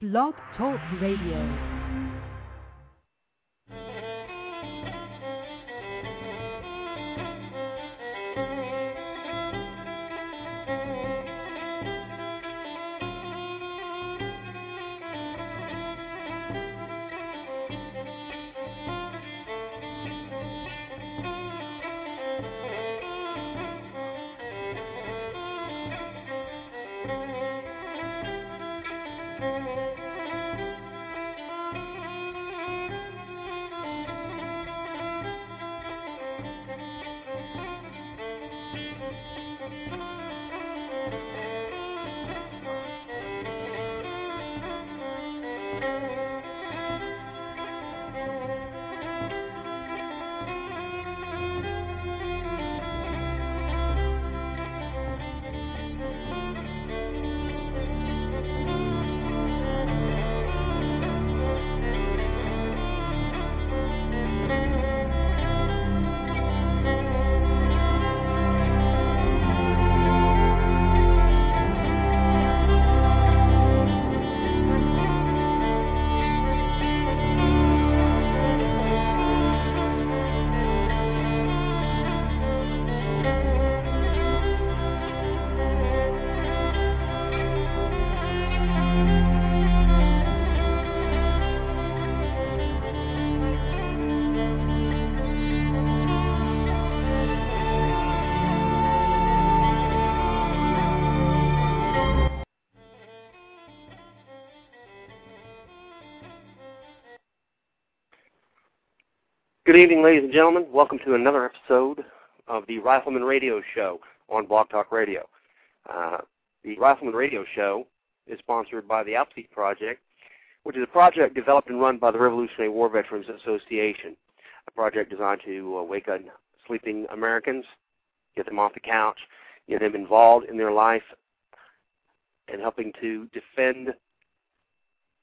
Blog Talk Radio. Good evening, ladies and gentlemen. Welcome to another episode of the Rifleman Radio Show on Blog Talk Radio. Uh, the Rifleman Radio Show is sponsored by the Appleseed Project, which is a project developed and run by the Revolutionary War Veterans Association, a project designed to awaken sleeping Americans, get them off the couch, get them involved in their life, and helping to defend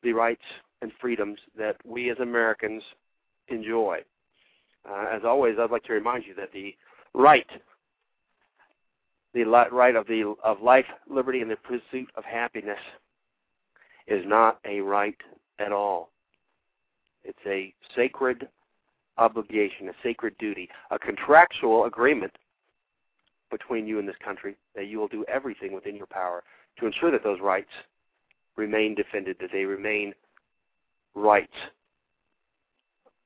the rights and freedoms that we as Americans enjoy. Uh, as always, I'd like to remind you that the right, the right of the of life, liberty, and the pursuit of happiness is not a right at all. It's a sacred obligation, a sacred duty, a contractual agreement between you and this country that you will do everything within your power to ensure that those rights remain defended, that they remain rights,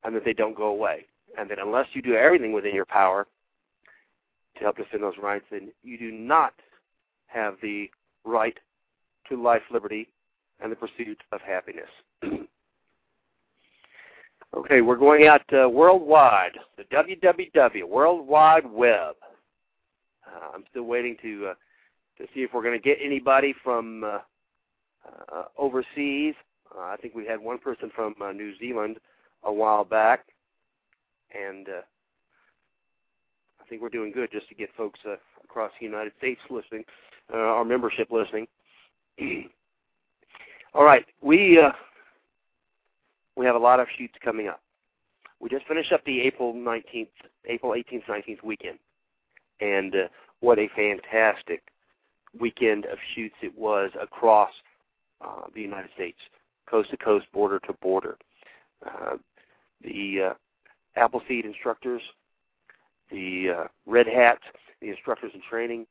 and that they don't go away and that unless you do everything within your power to help defend those rights, then you do not have the right to life, liberty, and the pursuit of happiness. okay, we're going out uh, worldwide, the WWW, World Wide Web. Uh, I'm still waiting to uh, to see if we're going to get anybody from uh, uh, overseas. Uh, I think we had one person from New Zealand a while back and uh, I think we're doing good just to get folks uh, across the United States listening, uh, our membership listening. All right, we uh, we have a lot of shoots coming up. We just finished up the April 19th, April 18th, 19th weekend, and uh, what a fantastic weekend of shoots it was across uh, the United States, coast to coast, border to border. Uh, the uh, Appleseed instructors, the uh, Red Hats, the instructors in training,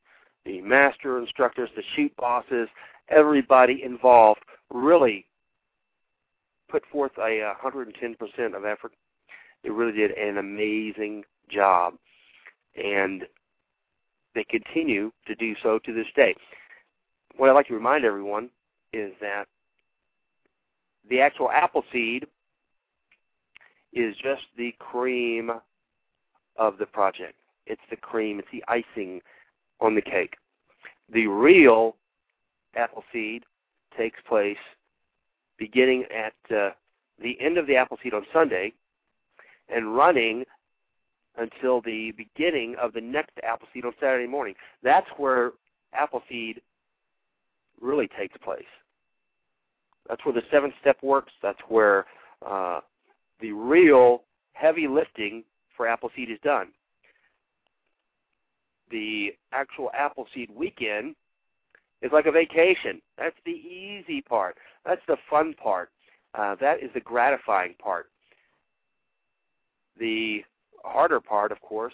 the master instructors, the shoot bosses, everybody involved really put forth a 110% of effort. They really did an amazing job, and they continue to do so to this day. What I'd like to remind everyone is that the actual Appleseed is just the cream of the project. It's the cream, it's the icing on the cake. The real apple Appleseed takes place beginning at uh, the end of the apple Appleseed on Sunday and running until the beginning of the next apple Appleseed on Saturday morning. That's where apple Appleseed really takes place. That's where the seventh step works. That's where uh, the real heavy lifting for Appleseed is done. The actual Appleseed weekend is like a vacation. That's the easy part. That's the fun part. Uh, that is the gratifying part. The harder part, of course,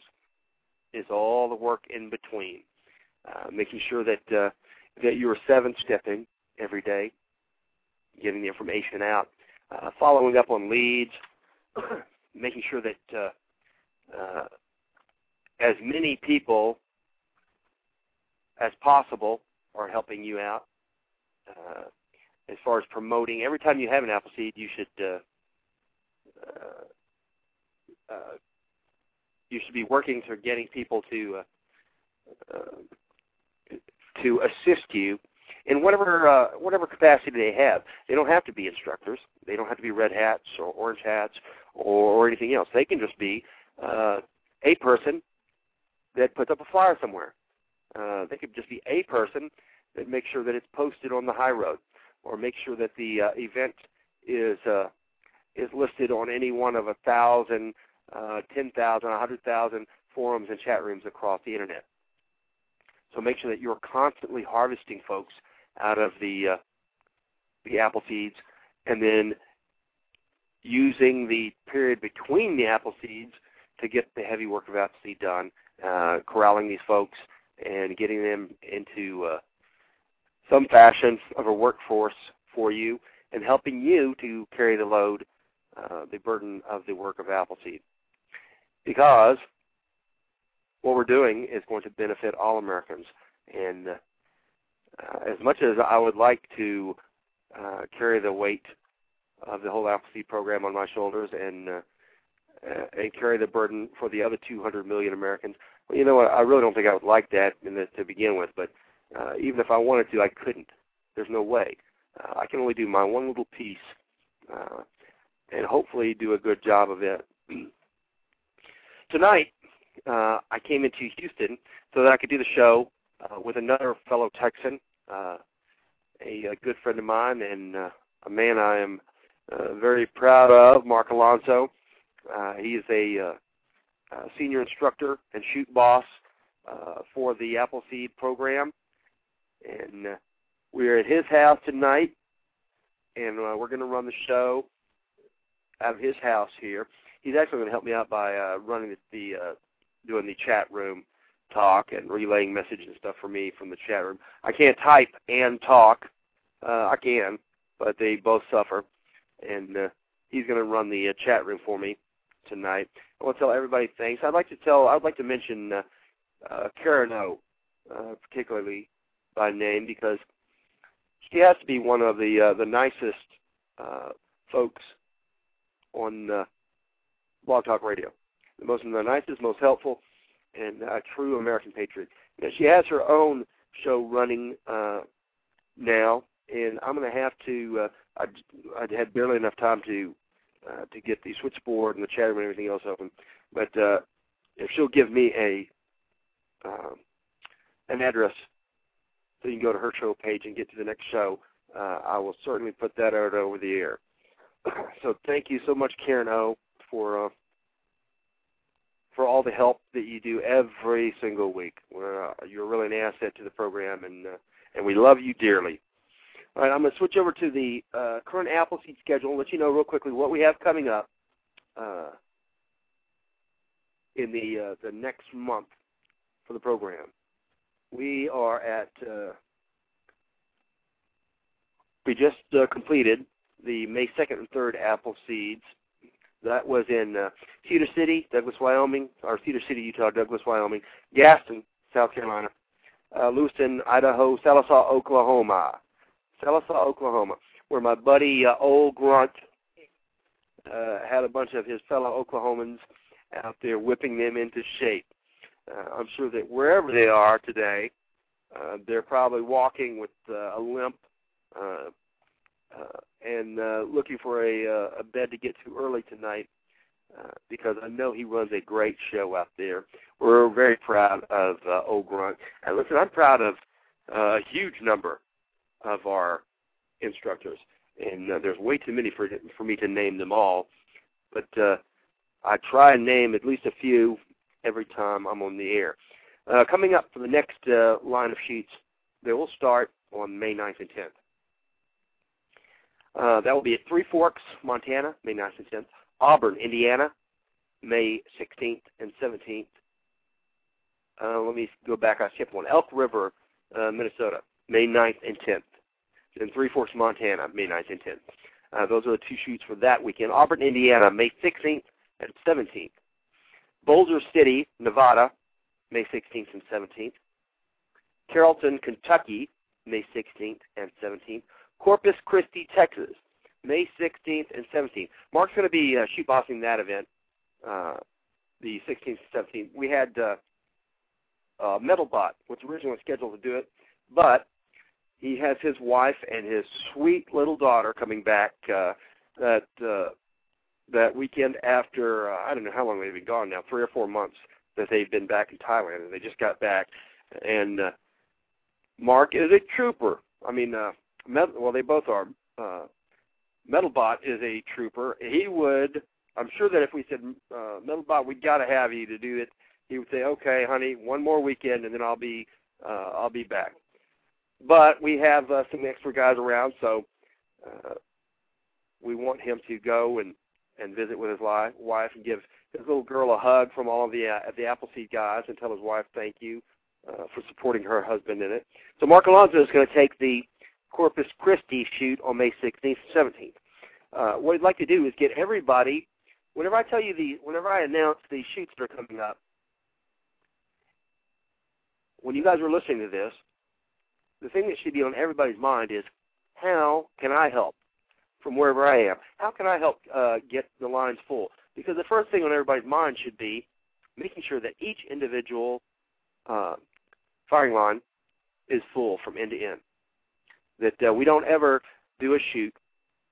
is all the work in between, uh, making sure that uh, that you're seven stepping every day, getting the information out, uh, following up on leads, making sure that uh, uh, as many people as possible are helping you out. Uh, as far as promoting, every time you have an apple seed, you should uh, uh, uh, you should be working to getting people to uh, uh, to assist you in whatever uh, whatever capacity they have. They don't have to be instructors. They don't have to be red hats or orange hats or, or anything else. They can just be uh, a person that puts up a flyer somewhere. Uh, they could just be a person that makes sure that it's posted on the high road, or make sure that the uh, event is uh, is listed on any one of a thousand, uh, ten thousand, a hundred thousand forums and chat rooms across the internet. So make sure that you're constantly harvesting folks out of the uh, the apple seeds, and then using the period between the apple seeds to get the heavy work of apple seed done, uh, corralling these folks and getting them into uh, some fashion of a workforce for you and helping you to carry the load, uh, the burden of the work of Appleseed. Because what we're doing is going to benefit all Americans. And uh, as much as I would like to uh, carry the weight of the whole Appleseed program on my shoulders and uh, and carry the burden for the other 200 million Americans, well, you know what? I really don't think I would like that in the, to begin with. But uh, even if I wanted to, I couldn't. There's no way. Uh, I can only do my one little piece, uh, and hopefully do a good job of it. Tonight, uh, I came into Houston so that I could do the show uh, with another fellow Texan, uh, a, a good friend of mine, and uh, a man I am uh, very proud of, Mark Alonso. Uh, he is a uh, uh, senior instructor and shoot boss uh, for the Appleseed program, and uh, we're at his house tonight, and uh, we're going to run the show out of his house here. He's actually going to help me out by uh, running the, the uh, doing the chat room talk and relaying messages and stuff for me from the chat room. I can't type and talk. Uh, I can, but they both suffer, and uh, he's going to run the uh, chat room for me tonight. I want to tell everybody thanks. I'd like to tell. I'd like to mention uh, uh, Karen O, uh, particularly by name, because she has to be one of the uh, the nicest uh, folks on uh, Blog Talk Radio. The most the nicest, most helpful, and a true American patriot. Know, she has her own show running uh, now, and I'm going to have to. Uh, I I had barely enough time to uh, to get the switchboard and the chat room and everything else open. But uh, if she'll give me a um, an address so you can go to her show page and get to the next show, uh, I will certainly put that out over the air. so thank you so much, Karen O, for uh, for all the help that you do every single week. Uh, you're really an asset to the program, and uh, and we love you dearly. All right, I'm going to switch over to the uh, current Appleseed schedule and let you know real quickly what we have coming up uh, in the uh, the next month for the program. We are at uh, we just uh, completed the May 2nd and 3rd Appleseeds. That was in uh, Cedar City, Douglas, Wyoming, or Cedar City, Utah, Douglas, Wyoming, Gaston, South Carolina, uh, Lewiston, Idaho, Sallisaw, Oklahoma, Sallisaw, Oklahoma, where my buddy uh, Old Grunt uh, had a bunch of his fellow Oklahomans out there whipping them into shape. Uh, I'm sure that wherever they are today, uh, they're probably walking with uh, a limp uh, uh, and uh, looking for a, uh, a bed to get to early tonight uh, because I know he runs a great show out there. We're very proud of uh, Old Grunt. And listen, I'm proud of uh, a huge number of our instructors, and uh, there's way too many for for me to name them all. But uh, I try and name at least a few every time I'm on the air. Uh, coming up for the next uh, line of sheets, they will start on May 9th and 10th. Uh, that will be at Three Forks, Montana, May 9th and 10th. Auburn, Indiana, May 16th and 17th. Uh, let me go back. I skipped one. Elk River, uh, Minnesota, May 9th and 10th. Then Three Forks, Montana, May 9th and 10th. Uh, those are the two shoots for that weekend. Auburn, Indiana, May 16th and 17th. Boulder City, Nevada, May 16th and 17th. Carrollton, Kentucky, May 16th and 17th. Corpus Christi, Texas, May 16th and 17th. Mark's going to be uh, shoot bossing that event, uh, the 16th and 17th. We had uh, uh, Metalbot which originally was scheduled to do it, but he has his wife and his sweet little daughter coming back uh, that uh, that weekend after uh, I don't know how long they've been gone now, three or four months that they've been back in Thailand, and they just got back. And uh, Mark is a trooper. I mean, uh, Met- well, they both are. Uh, Metalbot is a trooper. He would. I'm sure that if we said uh, Metalbot, we got to have you to do it. He would say, "Okay, honey, one more weekend, and then I'll be uh, I'll be back." But we have uh, some extra guys around, so uh, we want him to go and and visit with his wife, wife and give his little girl a hug from all of the uh, the Appleseed guys, and tell his wife thank you uh, for supporting her husband in it. So Mark Alonso is going to take the Corpus Christi shoot on May 16th, 17th. Uh, what I'd like to do is get everybody. Whenever I tell you the, whenever I announce the shoots that are coming up, when you guys are listening to this, the thing that should be on everybody's mind is how can I help from wherever I am? How can I help uh, get the lines full? Because the first thing on everybody's mind should be making sure that each individual uh, firing line is full from end to end. That uh, we don't ever do a shoot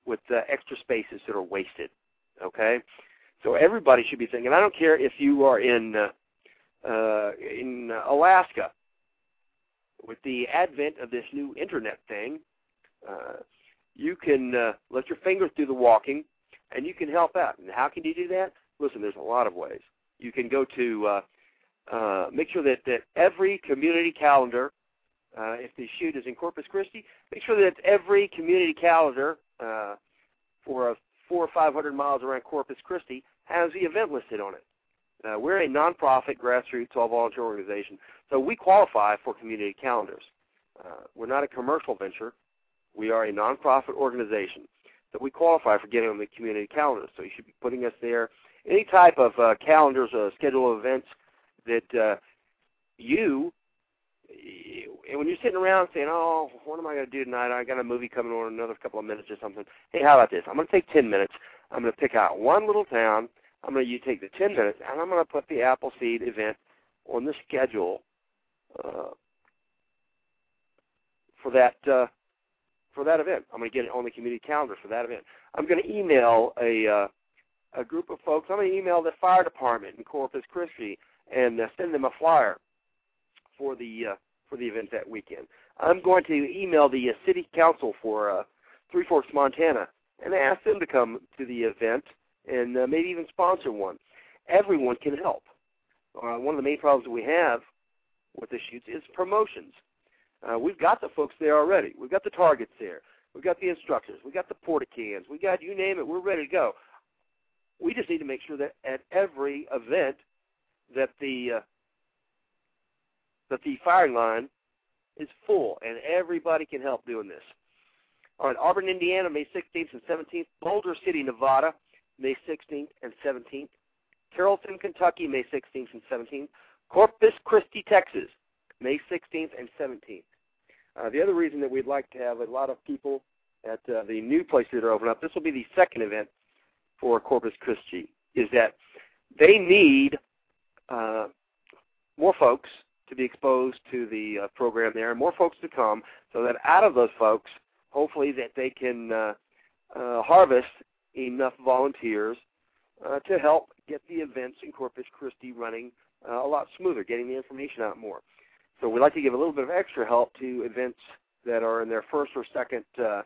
with uh, extra spaces that are wasted. Okay, so everybody should be thinking. I don't care if you are in uh, uh, in Alaska with the advent of this new internet thing, uh, you can uh, let your fingers do the walking, and you can help out. And how can you do that? Listen, there's a lot of ways. You can go to uh, uh, make sure that, that every community calendar, uh, if the shoot is in Corpus Christi, make sure that every community calendar uh, for a four or five hundred miles around Corpus Christi has the event listed on it. Uh, we're a nonprofit, grassroots, all volunteer organization, so we qualify for community calendars. Uh, we're not a commercial venture. We are a nonprofit organization. So we qualify for getting on the community calendar. So you should be putting us there. Any type of uh, calendars, uh, schedule of events that uh, you, and when you're sitting around saying, "Oh, what am I going to do tonight? I got a movie coming on in another couple of minutes or something." Hey, how about this? I'm going to take 10 minutes. I'm going to pick out one little town. I'm going to you take the 10 minutes, and I'm going to put the Appleseed event on the schedule uh, for that uh, for that event. I'm going to get it on the community calendar for that event. I'm going to email a uh, a group of folks. I'm going to email the fire department in Corpus Christi and uh, send them a flyer for the uh, for the event that weekend. I'm going to email the uh, city council for uh, Three Forks, Montana, and ask them to come to the event and uh, maybe even sponsor one. Everyone can help. Uh, one of the main problems we have with the shoots is promotions. Uh, we've got the folks there already. We've got the targets there. We've got the instructors. We've got the porta cans. We got you name it. We're ready to go. We just need to make sure that at every event that the uh, that the firing line is full and everybody can help doing this. All right, Auburn, Indiana, May 16th and 17th. Boulder City, Nevada, May 16th and 17th. Carrollton, Kentucky, May 16th and 17th. Corpus Christi, Texas, May 16th and 17th. Uh, the other reason that we'd like to have a lot of people at uh, the new places that are opening up, this will be the second event for Corpus Christi, is that they need uh, more folks to be exposed to the uh, program there, and more folks to come, so that out of those folks, hopefully that they can uh, uh, harvest enough volunteers uh, to help get the events in Corpus Christi running uh, a lot smoother, getting the information out more. So we like to give a little bit of extra help to events that are in their first or second uh,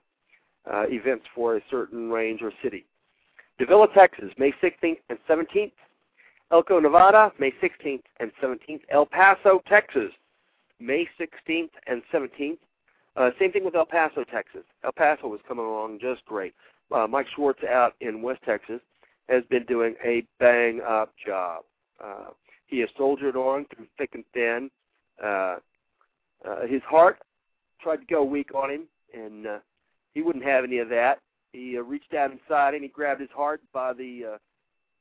uh, events for a certain range or city. Davilla, Texas, May 16th and 17th. Elko, Nevada, May 16th and 17th. El Paso, Texas, May 16th and 17th. Uh, same thing with El Paso, Texas. El Paso is coming along just great. Uh, Mike Schwartz out in West Texas has been doing a bang up job. Uh, he has soldiered on through thick and thin. Uh, uh, his heart tried to go weak on him, and uh, he wouldn't have any of that. He uh, reached out inside and he grabbed his heart by the uh,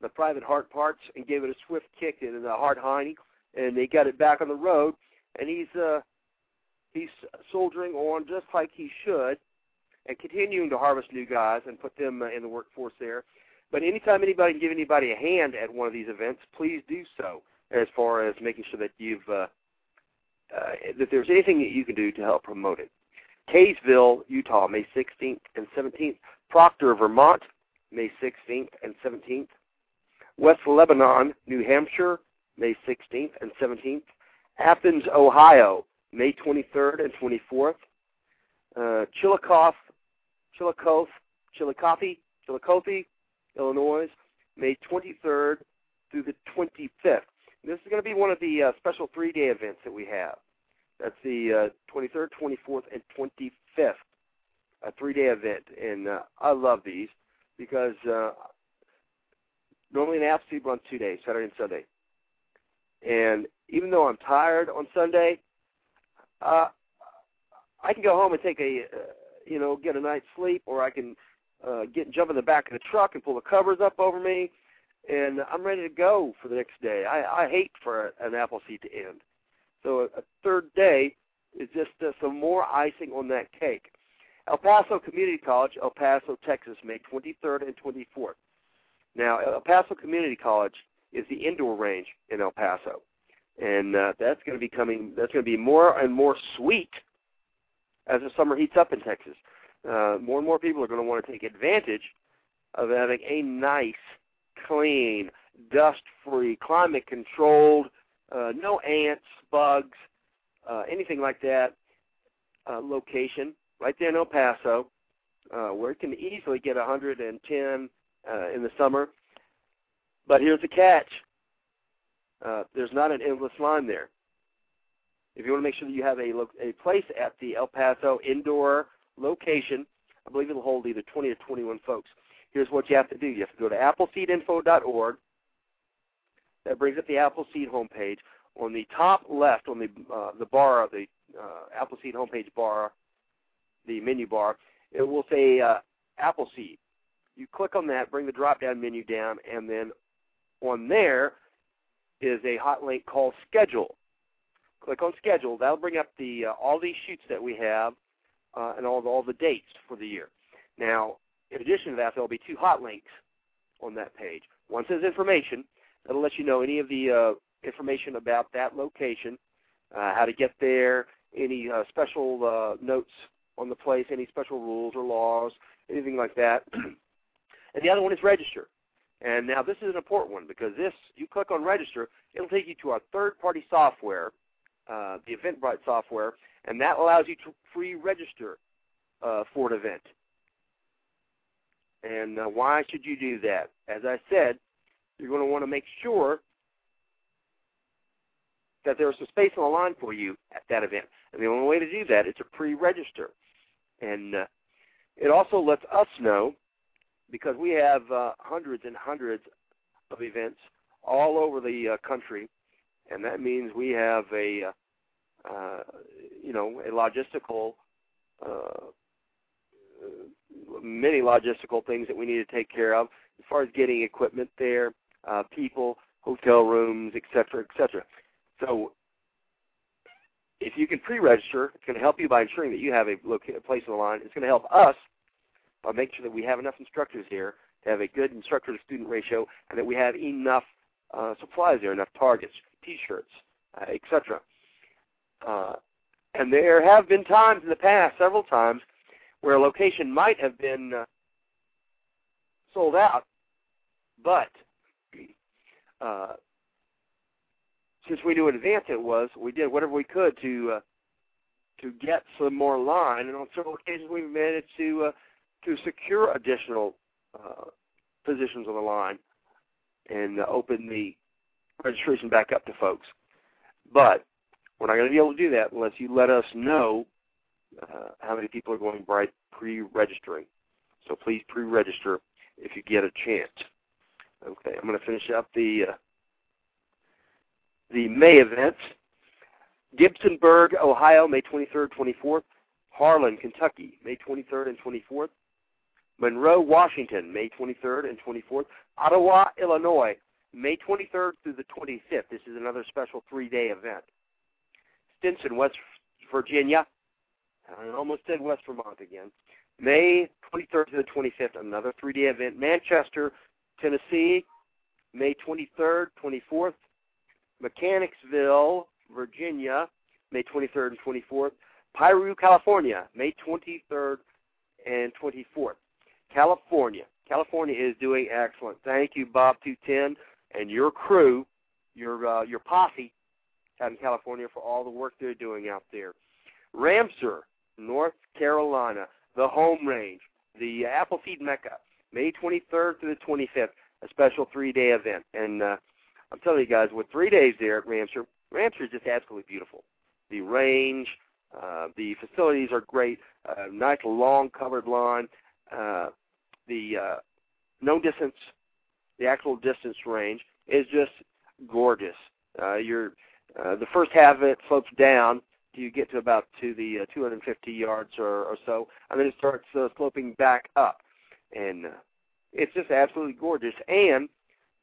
the private heart parts and gave it a swift kick in the heart hiney, and they got it back on the road. And he's uh, he's soldiering on just like he should, and continuing to harvest new guys and put them uh, in the workforce there. But anytime anybody can give anybody a hand at one of these events, please do so. As far as making sure that you've uh, uh, that there's anything that you can do to help promote it. Kaysville, Utah, May 16th and 17th. Proctor, Vermont, May 16th and 17th. West Lebanon, New Hampshire, May 16th and 17th. Athens, Ohio, May 23rd and 24th. Uh, Chillicothe, Chillicothe, Chillicothe, Illinois, May 23rd through the 25th. This is going to be one of the uh, special three-day events that we have. That's the uh, 23rd, 24th, and 25th, a three-day event, and uh, I love these because uh, normally an Appleseed runs two days, Saturday and Sunday. And even though I'm tired on Sunday, uh, I can go home and take a, uh, you know, get a night's sleep, or I can uh, get jump in the back of the truck and pull the covers up over me, and I'm ready to go for the next day. I, I hate for an Appleseed to end. So a, a third day is just uh, some more icing on that cake. El Paso Community College, El Paso, Texas, May 23rd and 24th. Now, El Paso Community College is the indoor range in El Paso, and uh, that's going to be coming. That's going to be more and more sweet as the summer heats up in Texas. Uh, more and more people are going to want to take advantage of having a nice, clean, dust-free, climate-controlled, uh, no ants, bugs, uh, anything like that uh, location right there in El Paso, uh, where it can easily get 110 uh, in the summer. But here's the catch: uh, there's not an endless line there. If you want to make sure that you have a lo- a place at the El Paso indoor location, I believe it'll hold either 20 or 21 folks. Here's what you have to do: you have to go to appleseedinfo.org. That brings up the Appleseed homepage. On the top left, on the uh, the bar, the uh, Appleseed homepage bar, the menu bar, it will say uh, Appleseed. You click on that, bring the drop-down menu down, and then on there is a hot link called Schedule. Click on Schedule. That'll bring up the uh, all these shoots that we have uh, and all the, all the dates for the year. Now, in addition to that, there'll be two hot links on that page. One says information. That'll let you know any of the uh, information about that location, uh, how to get there, any uh, special uh, notes on the place, any special rules or laws, anything like that. and the other one is register. And now this is an important one because this, you click on register, it'll take you to our third-party software, uh, the Eventbrite software, and that allows you to pre-register uh, for an event. And uh, why should you do that? As I said, you're going to want to make sure that there's some space on the line for you at that event. And the only way to do that is to pre-register. And uh, it also lets us know because we have uh, hundreds and hundreds of events all over the uh, country, and that means we have a uh, uh, you know a logistical uh, many logistical things that we need to take care of as far as getting equipment there, uh, people, hotel rooms, et cetera, et cetera. So if you can pre-register, it's going to help you by ensuring that you have a, loca- a place on the line. It's going to help us by make sure that we have enough instructors here to have a good instructor-to-student ratio, and that we have enough uh, supplies there, enough targets, T-shirts, uh, etc. Uh, and there have been times in the past, several times, where a location might have been uh, sold out, but uh, since we knew in advance it was, we did whatever we could to uh, to get some more line, and on several occasions we managed to uh, to secure additional uh, positions on the line and uh, open the registration back up to folks. But we're not going to be able to do that unless you let us know uh, how many people are going by pre-registering. So please pre-register if you get a chance. Okay, I'm going to finish up the uh, the May events. Gibsonburg, Ohio, May 23rd, 24th. Harlan, Kentucky, May 23rd and 24th. Monroe, Washington, May 23rd and 24th. Ottawa, Illinois, May 23rd through the 25th. This is another special three-day event. Stinson, West Virginia. I almost said West Vermont again. May 23rd to the 25th, another three-day event. Manchester, Tennessee, May 23rd, 24th. Mechanicsville, Virginia, May 23rd and 24th. Piru, California, May 23rd and 24th. California. California is doing excellent. Thank you, Bob 210, and your crew, your uh, your posse out in California for all the work they're doing out there. Ramseur, North Carolina, the home range, the Appleseed Mecca, May 23rd to the 25th, a special three-day event. And uh, I'm telling you guys, with three days there at Ramseur, Ramseur is just absolutely beautiful. The range, uh, the facilities are great. Uh, nice long covered lawn. Uh, the uh, no distance, the actual distance range is just gorgeous. Uh, you're uh, the first half of it slopes down you get to about to the uh, 250 yards or, or so, and then it starts uh, sloping back up, and uh, it's just absolutely gorgeous. And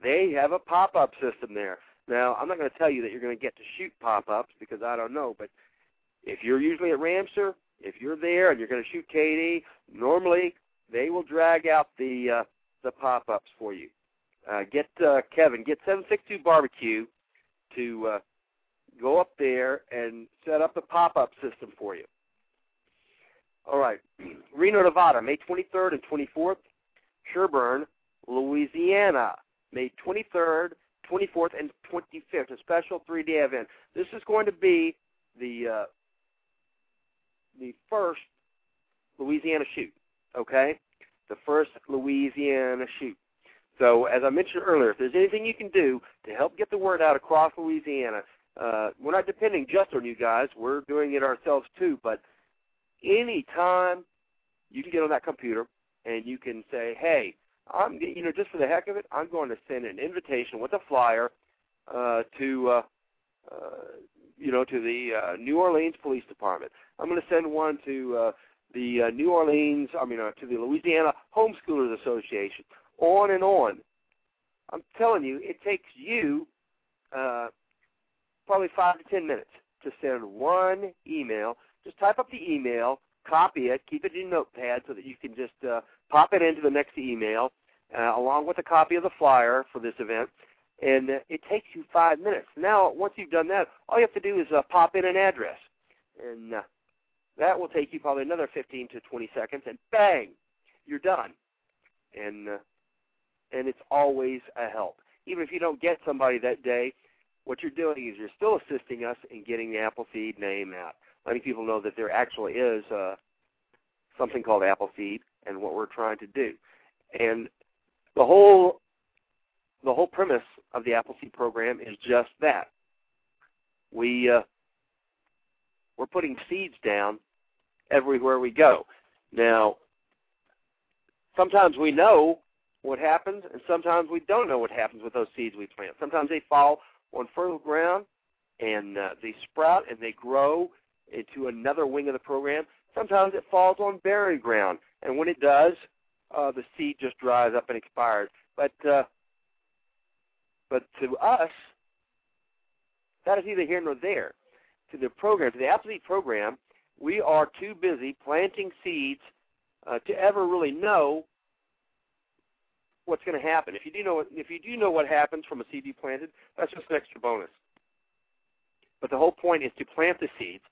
they have a pop-up system there. Now, I'm not going to tell you that you're going to get to shoot pop-ups because I don't know, but if you're usually at Ramseur, if you're there and you're going to shoot KD, normally they will drag out the uh, the pop-ups for you. Uh, get uh, Kevin, get 762 Barbecue to uh, go up there and set up the pop-up system for you. All right, Reno, Nevada, May 23rd and 24th. Sherburne, Louisiana, May 23rd, 24th, and 25th. A special three-day event. This is going to be the uh, the first Louisiana shoot. Okay, the first Louisiana shoot. So, as I mentioned earlier, if there's anything you can do to help get the word out across Louisiana, uh, we're not depending just on you guys. We're doing it ourselves too. But any time you can get on that computer and you can say, "Hey, I'm you know just for the heck of it, I'm going to send an invitation with a flyer uh, to uh, uh, you know to the uh, New Orleans Police Department. I'm going to send one to uh, the uh, New Orleans, I mean, uh, to the Louisiana Homeschoolers Association, on and on. I'm telling you, it takes you uh, probably five to ten minutes to send one email. Just type up the email, copy it, keep it in notepad so that you can just uh, pop it into the next email, uh, along with a copy of the flyer for this event. And uh, it takes you five minutes. Now, once you've done that, all you have to do is uh, pop in an address, and uh, that will take you probably another 15 to 20 seconds, and bang, you're done. And uh, and it's always a help. Even if you don't get somebody that day, what you're doing is you're still assisting us in getting the Appleseed name out, letting people know that there actually is uh, something called Appleseed and what we're trying to do. And the whole the whole premise of the Appleseed program is just that. We uh, we're putting seeds down everywhere we go. Now, sometimes we know what happens, and sometimes we don't know what happens with those seeds we plant. Sometimes they fall on fertile ground, and uh, they sprout and they grow into another wing of the program. Sometimes it falls on barren ground, and when it does, uh, the seed just dries up and expires. But uh, but to us, that is neither here nor there. To the program, to the Appleseed program, we are too busy planting seeds uh, to ever really know what's going to happen. If you do know if you do know what happens from a seed you planted, that's just an extra bonus. But the whole point is to plant the seeds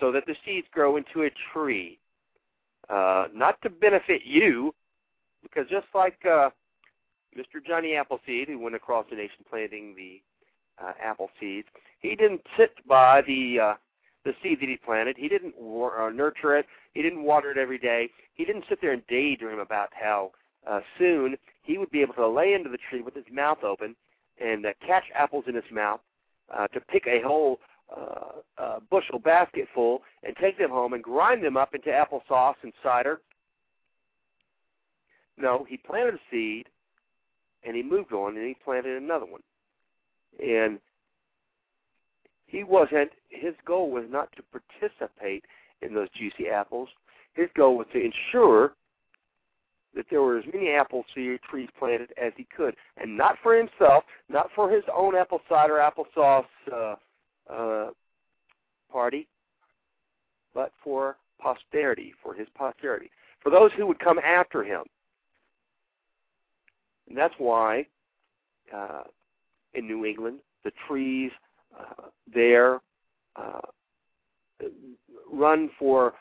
so that the seeds grow into a tree, uh, not to benefit you, because just like uh, Mr. Johnny Appleseed, who went across the nation planting the uh, apple seeds, he didn't sit by the uh, the seed that he planted. He didn't uh, nurture it. He didn't water it every day. He didn't sit there and daydream about how uh, soon he would be able to lay into the tree with his mouth open and uh, catch apples in his mouth, uh, to pick a whole uh, uh, bushel basket full and take them home and grind them up into applesauce and cider. No, he planted a seed and he moved on and he planted another one. And he wasn't his goal was not to participate in those juicy apples. His goal was to ensure that there were as many apple trees planted as he could, and not for himself, not for his own apple cider, applesauce uh, uh, party, but for posterity, for his posterity, for those who would come after him. And that's why uh, in New England, the trees uh, there uh, run for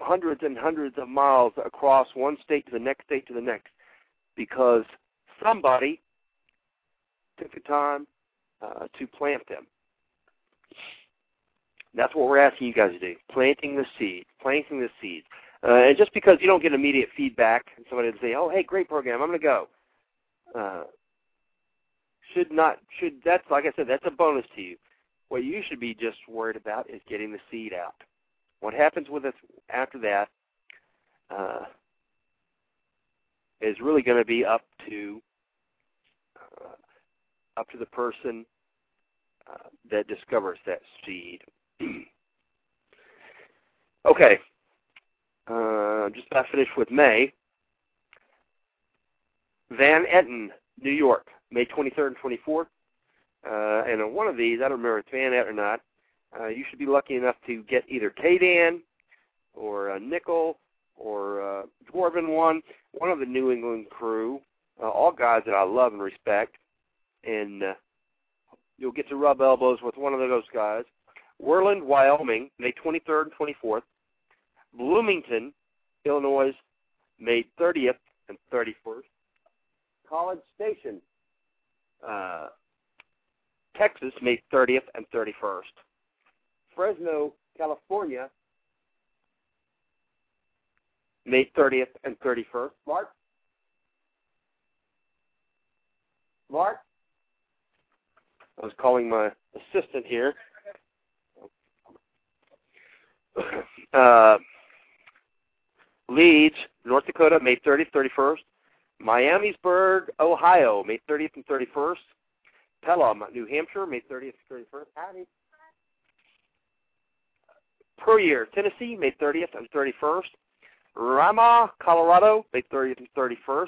hundreds and hundreds of miles across one state to the next state to the next because somebody took the time uh, to plant them. That's what we're asking you guys to do: planting the seed, planting the seeds. Uh, and just because you don't get immediate feedback, and somebody would say, "Oh, hey, great program, I'm going to go," uh, should not should that's like I said, that's a bonus to you. What you should be just worried about is getting the seed out. What happens with us after that uh, is really going to be up to uh, up to the person uh, that discovers that seed. okay, uh, just about finished with May. Van Etten, New York, May 23rd and 24th. Uh, and on one of these, I don't remember if it's Van or not, uh, you should be lucky enough to get either K-Dan or a Nickel or uh, Dwarven one, one of the New England crew, uh, all guys that I love and respect, and uh, you'll get to rub elbows with one of those guys. Worland, Wyoming, May 23rd and 24th. Bloomington, Illinois, May 30th and 31st. College Station, uh, Texas, May 30th and 31st. Fresno, California, May 30th and 31st. Mark? Mark? I was calling my assistant here. Uh, Leeds, North Dakota, May 30th, 31st. Miamisburg, Ohio, May 30th and 31st. Pelham, New Hampshire, May 30th and 31st. Howdy per year. Tennessee, May 30th and 31st. Ramah, Colorado, May 30th and 31st.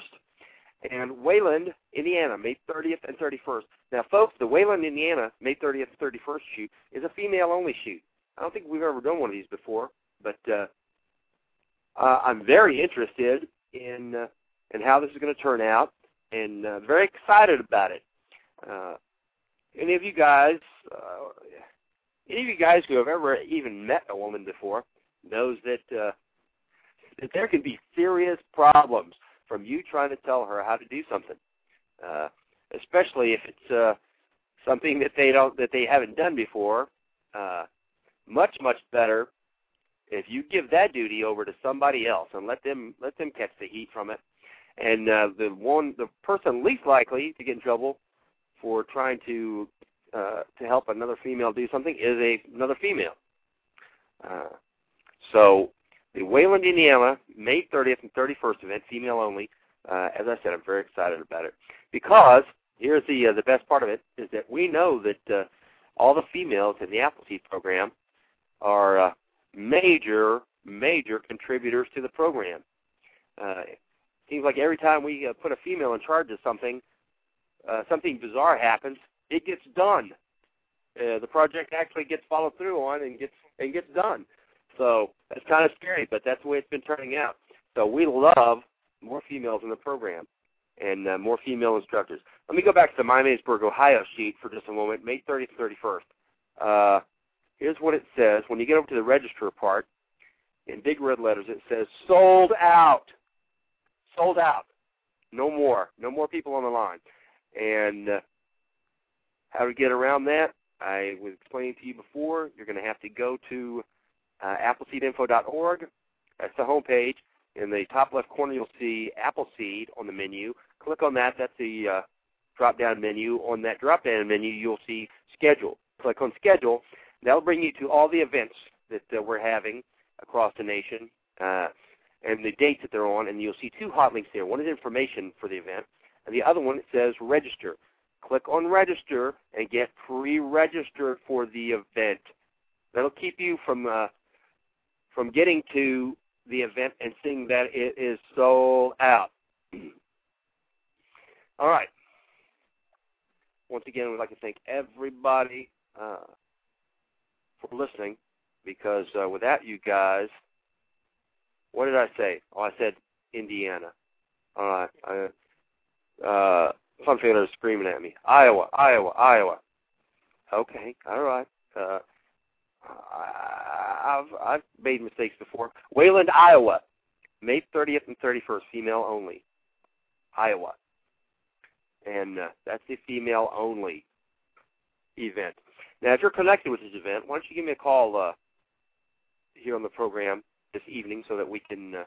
And Wayland, Indiana, May 30th and 31st. Now, folks, the Wayland, Indiana, May 30th and 31st shoot is a female-only shoot. I don't think we've ever done one of these before, but uh, uh, I'm very interested in uh, in how this is going to turn out, and uh, very excited about it. Uh, any of you guys, uh, any of you guys who have ever even met a woman before knows that uh, that there can be serious problems from you trying to tell her how to do something, uh, especially if it's uh, something that they don't that they haven't done before. Uh, much much better if you give that duty over to somebody else and let them let them catch the heat from it. And uh, the one the person least likely to get in trouble for trying to uh, to help another female do something is a another female. Uh, so the Wayland, Indiana, May 30th and 31st event, female only. Uh, as I said, I'm very excited about it because here's the uh, the best part of it is that we know that uh, all the females in the Appleseed program are uh, major major contributors to the program. Uh, seems like every time we uh, put a female in charge of something, uh, something bizarre happens it gets done. Uh, the project actually gets followed through on and gets and gets done. So that's kind of scary, but that's the way it's been turning out. So we love more females in the program and uh, more female instructors. Let me go back to the Miamisburg, Ohio sheet for just a moment, May 30th, 31st. Uh, here's what it says. When you get over to the register part, in big red letters, it says sold out. Sold out. No more. No more people on the line. And uh, how to get around that, I was explaining to you before. You're going to have to go to uh, appleseedinfo.org. That's the homepage. In the top left corner, you'll see Appleseed on the menu. Click on that. That's the uh, drop-down menu. On that drop-down menu, you'll see Schedule. Click on Schedule. That'll bring you to all the events that uh, we're having across the nation uh, and the dates that they're on, and you'll see two hot links there. One is information for the event, and the other one says register. Click on register and get pre-registered for the event. That'll keep you from uh, from getting to the event and seeing that it is sold out. All right. Once again, we'd like to thank everybody uh, for listening because uh, without you guys, what did I say? Oh, I said Indiana. All right. I, uh, some are screaming at me. Iowa, Iowa, Iowa. Okay, all right. Uh, I've I've made mistakes before. Wayland, Iowa, May 30th and 31st, female only. Iowa, and uh, that's the female only event. Now, if you're connected with this event, why don't you give me a call uh, here on the program this evening so that we can uh,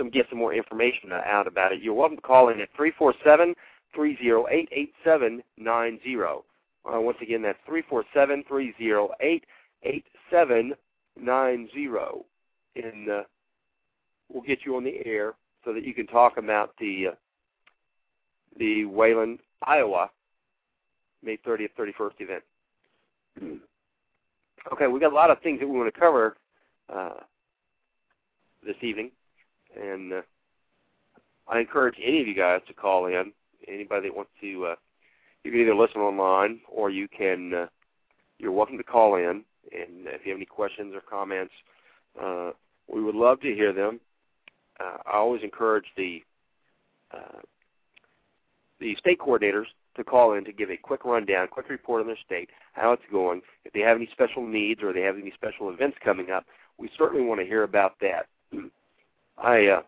some get some more information out about it. You're welcome to call in at three four seven three zero eight eight seven nine zero. Uh, once again, that's three four seven three zero eight eight seven nine zero, and uh, we'll get you on the air so that you can talk about the uh, the Wayland, Iowa, May 30th, 31st event. okay, we've got a lot of things that we want to cover uh, this evening, and uh, I encourage any of you guys to call in. Anybody that wants to, uh, you can either listen online or you can. Uh, you're welcome to call in, and if you have any questions or comments, uh, we would love to hear them. Uh, I always encourage the uh, the state coordinators to call in to give a quick rundown, quick report on their state, how it's going. If they have any special needs or they have any special events coming up, we certainly want to hear about that. I uh,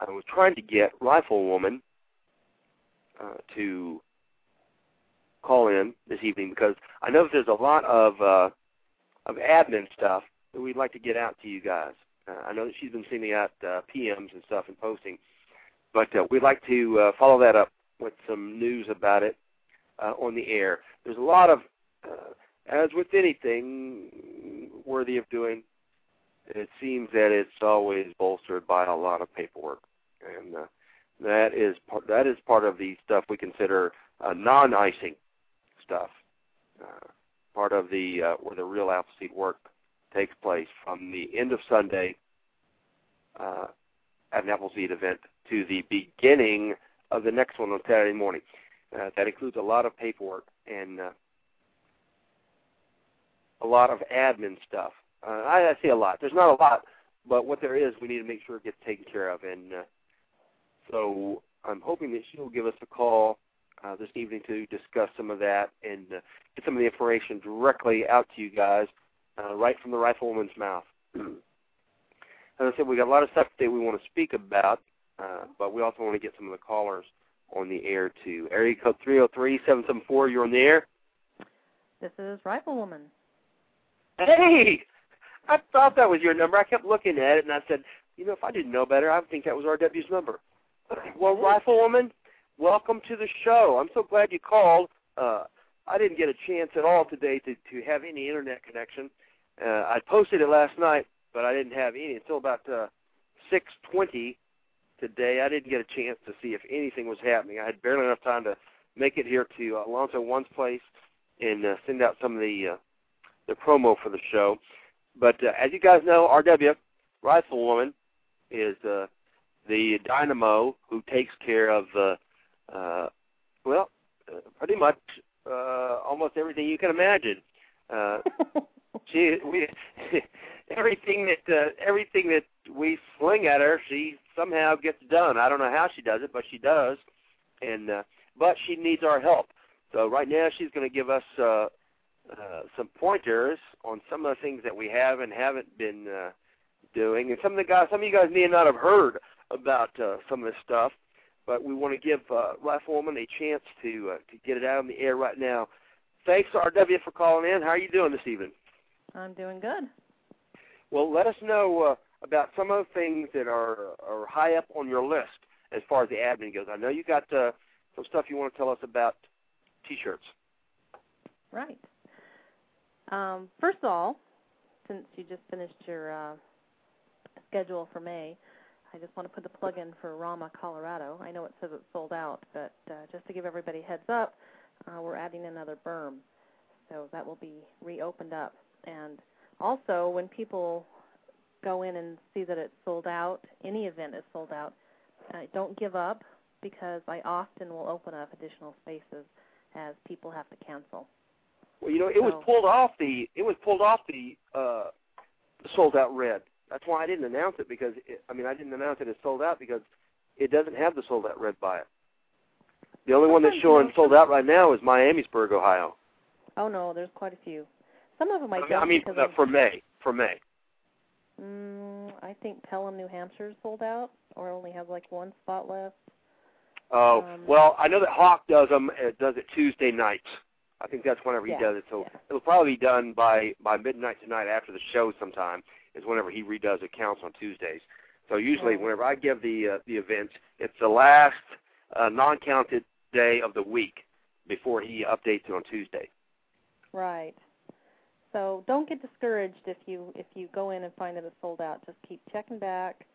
I was trying to get Riflewoman uh, to call in this evening because I know there's a lot of uh, of admin stuff that we'd like to get out to you guys. Uh, I know that she's been sending out uh, PMs and stuff and posting, but uh, we'd like to uh, follow that up with some news about it uh, on the air. There's a lot of, uh, as with anything worthy of doing, it seems that it's always bolstered by a lot of paperwork, and uh, that is part, that is part of the stuff we consider uh, non-icing stuff. Uh, part of the uh, where the real Appleseed work takes place from the end of Sunday uh, at an Appleseed event to the beginning of the next one on Saturday morning. Uh, that includes a lot of paperwork and uh, a lot of admin stuff. Uh, I, I say a lot. There's not a lot, but what there is, we need to make sure it gets taken care of. And uh, so I'm hoping that she'll give us a call uh, this evening to discuss some of that and uh, get some of the information directly out to you guys, uh, right from the riflewoman's mouth. As I said, we got a lot of stuff that we want to speak about, uh, but we also want to get some of the callers on the air too. Area code three zero three seven seven four. You're on the air. This is Riflewoman. Hey, I thought that was your number. I kept looking at it and I said, you know, if I didn't know better, I would think that was RW's number. Well, Riflewoman, welcome to the show. I'm so glad you called. Uh, I didn't get a chance at all today to to have any internet connection. Uh, I posted it last night, but I didn't have any until about uh, 6:20 today. I didn't get a chance to see if anything was happening. I had barely enough time to make it here to Alonzo One's place and uh, send out some of the uh, the promo for the show. But uh, as you guys know, RW Riflewoman is uh, the dynamo who takes care of uh, uh, well, uh, pretty much uh, almost everything you can imagine. Uh, she we everything that uh, everything that we sling at her, she somehow gets done. I don't know how she does it, but she does. And uh, but she needs our help. So right now she's going to give us uh, uh, some pointers on some of the things that we have and haven't been uh, doing, and some of the guys, some of you guys may not have heard about uh, some of this stuff, but we want to give uh, Riflewoman a chance to uh, to get it out on the air right now. Thanks, RW, for calling in. How are you doing this evening? I'm doing good. Well, let us know uh, about some of the things that are are high up on your list as far as the admin goes. I know you got uh, some stuff you want to tell us about T-shirts. Right. Um, first of all, since you just finished your uh, schedule for May, I just want to put the plug in for Ramah, Colorado. I know it says it's sold out, but uh, just to give everybody heads up, uh, we're adding another berm, so that will be reopened up. And also, when people go in and see that it's sold out, any event is sold out, uh, don't give up because I often will open up additional spaces as people have to cancel. Well, you know, it was pulled off the it was pulled off the uh sold out red. That's why I didn't announce it because it, I mean I didn't announce it as sold out because it doesn't have the sold out red by it. The only one that's showing sold out right now is Miamisburg, Ohio. Oh no, there's quite a few. Some of them I, I mean, don't I mean uh, for May, for May. Mm, I think Pelham, New Hampshire is sold out, or only has like one spot left. Oh, Um, well, I know that Hawk does them. Uh, does it Tuesday nights. I think that's whenever he Yeah, does it. So yeah. it'll probably be done by by midnight tonight after the show. Sometime is whenever he redoes accounts on Tuesdays. So usually, Yeah. whenever I give the uh, the events, it's the last uh, non-counted day of the week before he updates it on Tuesday. Right. So don't get discouraged if you if you go in and find that it's sold out. Just keep checking back.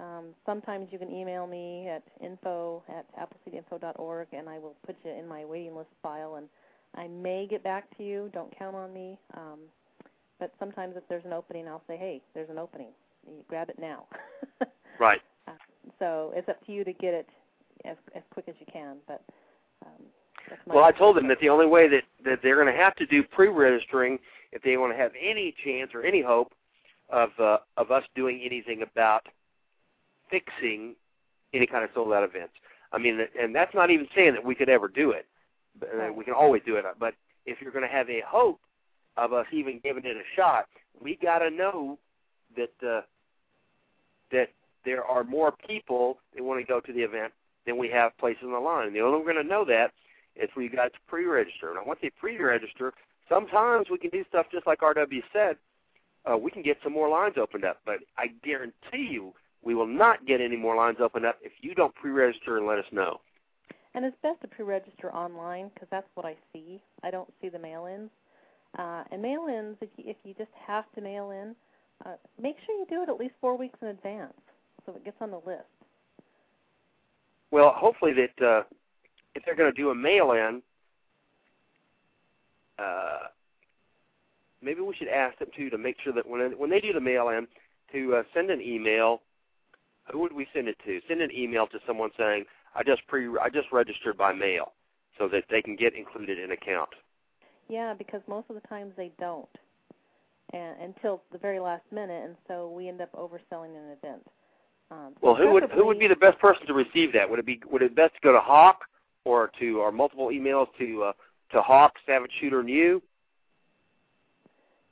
Um, sometimes you can email me at info at appleseedinfo.org, and I will put you in my waiting list file. And I may get back to you. Don't count on me. Um, but sometimes if there's an opening, I'll say, hey, there's an opening. You grab it now. Right. Uh, so it's up to you to get it as as quick as you can. But um, Well, I told them that the only way that that they're going to have to do pre-registering if they want to have any chance or any hope of uh, of us doing anything about fixing any kind of sold out events. I mean, and that's not even saying that we could ever do it. Uh. We can always do it. But if you're going to have a hope of us even giving it a shot, we got to know that uh, that there are more people that want to go to the event than we have places on the line. And the only way we're going to know that is for you guys to pre-register. And once they pre-register, sometimes we can do stuff just like RW said. Uh, we can get some more lines opened up, but I guarantee you we will not get any more lines opened up if you don't pre-register and let us know. And it's best to pre-register online because that's what I see. I don't see the mail-ins. Uh, and mail-ins, if you, if you just have to mail in, uh, make sure you do it at least four weeks in advance so it gets on the list. Well, hopefully that uh, if they're going to do a mail-in, uh, maybe we should ask them too to make sure that when when they do the mail-in, to uh, send an email. Who would we send it to? Send an email to someone saying, "I just pre I just registered by mail," so that they can get included in account. Yeah, because most of the times they don't, and until the very last minute, and so we end up overselling an event. Um, Well, who would who would be the best person to receive that? Would it be would it best to go to Hawk or to our multiple emails to uh, to Hawk, Savage Shooter, and you?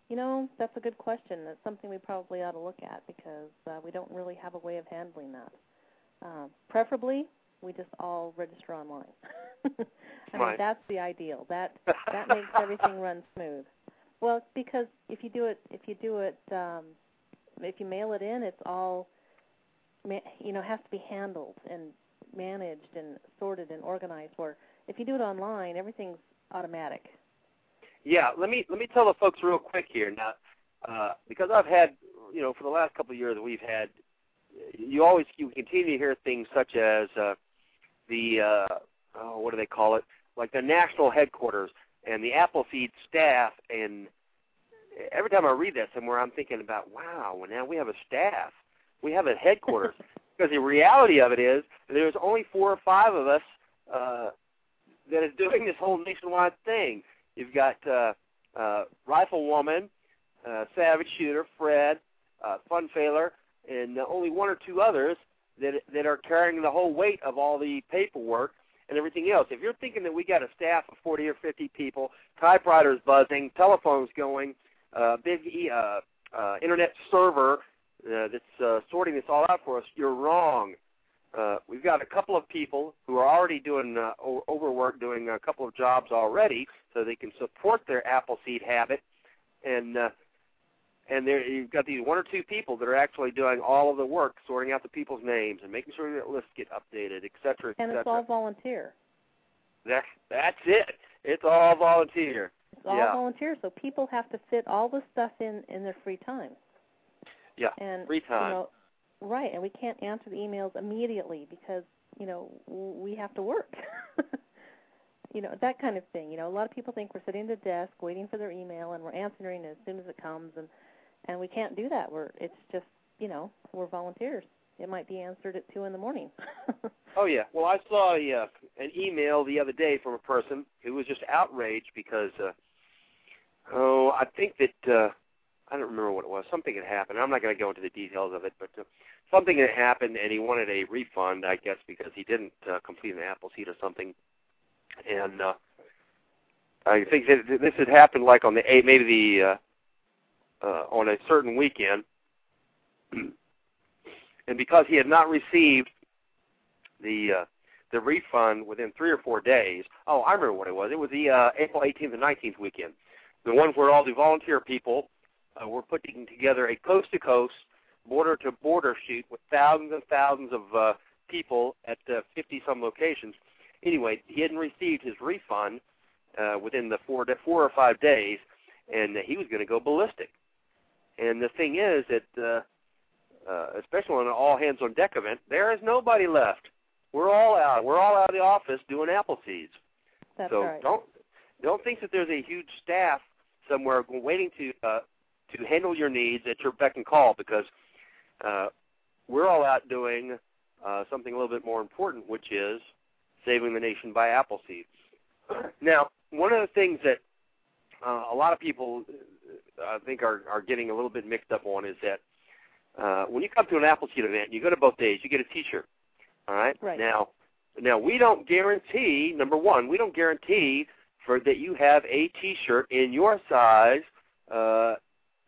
You know, that's a good question. That's something we probably ought to look at because uh, we don't really have a way of handling that. Um, preferably, we just all register online. I mean, that's the ideal. That that makes everything run smooth. Well, because if you do it, if you do it, um, if you mail it in, it's all, you know, has to be handled and managed and sorted and organized. Where if you do it online, everything's automatic. Yeah, let me let me tell the folks real quick here now, uh, because I've had you know for the last couple of years we've had you always you continue to hear things such as uh, the uh, oh, what do they call it? Like the national headquarters and the Appleseed staff and every time I read that somewhere I'm thinking about wow well now we have a staff. We have a headquarters. Because the reality of it is there's only four or five of us uh, that is doing this whole nationwide thing. You've got uh, uh, Riflewoman, uh, Savage Shooter, Fred, uh, Funfailer, and uh, only one or two others that that are carrying the whole weight of all the paperwork and everything else. If you're thinking that we got a staff of 40 or 50 people, typewriters buzzing, telephones going, uh, big uh, uh, internet server uh, that's uh, sorting this all out for us, you're wrong. Uh, we've got a couple of people who are already doing uh, overwork, doing a couple of jobs already, so they can support their Appleseed habit. And uh, and there you've got these one or two people that are actually doing all of the work, sorting out the people's names and making sure that lists get updated, et cetera, et And it's all volunteer. That's that's it. It's all volunteer. It's all Yeah. volunteer, so people have to fit all this stuff in in their free time. Yeah, And free time. You know, right, and we can't answer the emails immediately because you know we have to work. you know that kind of thing. You know, a lot of people think we're sitting at a desk waiting for their email and we're answering it as soon as it comes, and and we can't do that. We're it's just you know we're volunteers. It might be answered at two in the morning. Oh yeah. Well, I saw a, uh, an email the other day from a person who was just outraged because uh, oh, I think that uh, I don't remember what it was. Something had happened. I'm not going to go into the details of it, but uh, something had happened, and he wanted a refund, I guess, because he didn't uh, complete an Appleseed or something. And uh, I think that this had happened like on the eight, maybe the uh, uh, on a certain weekend, and because he had not received the uh, the refund within three or four days. Oh, I remember what it was. It was the uh, April 18th and 19th weekend, the one where all the volunteer people uh, were putting together a coast to coast, border to border shoot with thousands and thousands of uh, people at uh, 50 some locations. Anyway, he hadn't received his refund uh, within the four four or five days, and he was going to go ballistic. And the thing is that, uh, uh, especially on an all hands on deck event, there is nobody left. We're all out. We're all out of the office doing Appleseeds. That's so right. don't don't think that there's a huge staff somewhere waiting to uh, to handle your needs at your beck and call because uh, we're all out doing uh, something a little bit more important, which is saving the nation by Appleseeds. Now, one of the things that uh, a lot of people uh, I think are are getting a little bit mixed up on is that uh, when you come to an Appleseed event, you go to both days, you get a T-shirt. All right. Right. Now, now we don't guarantee. Number one, we don't guarantee for that you have a T-shirt in your size uh,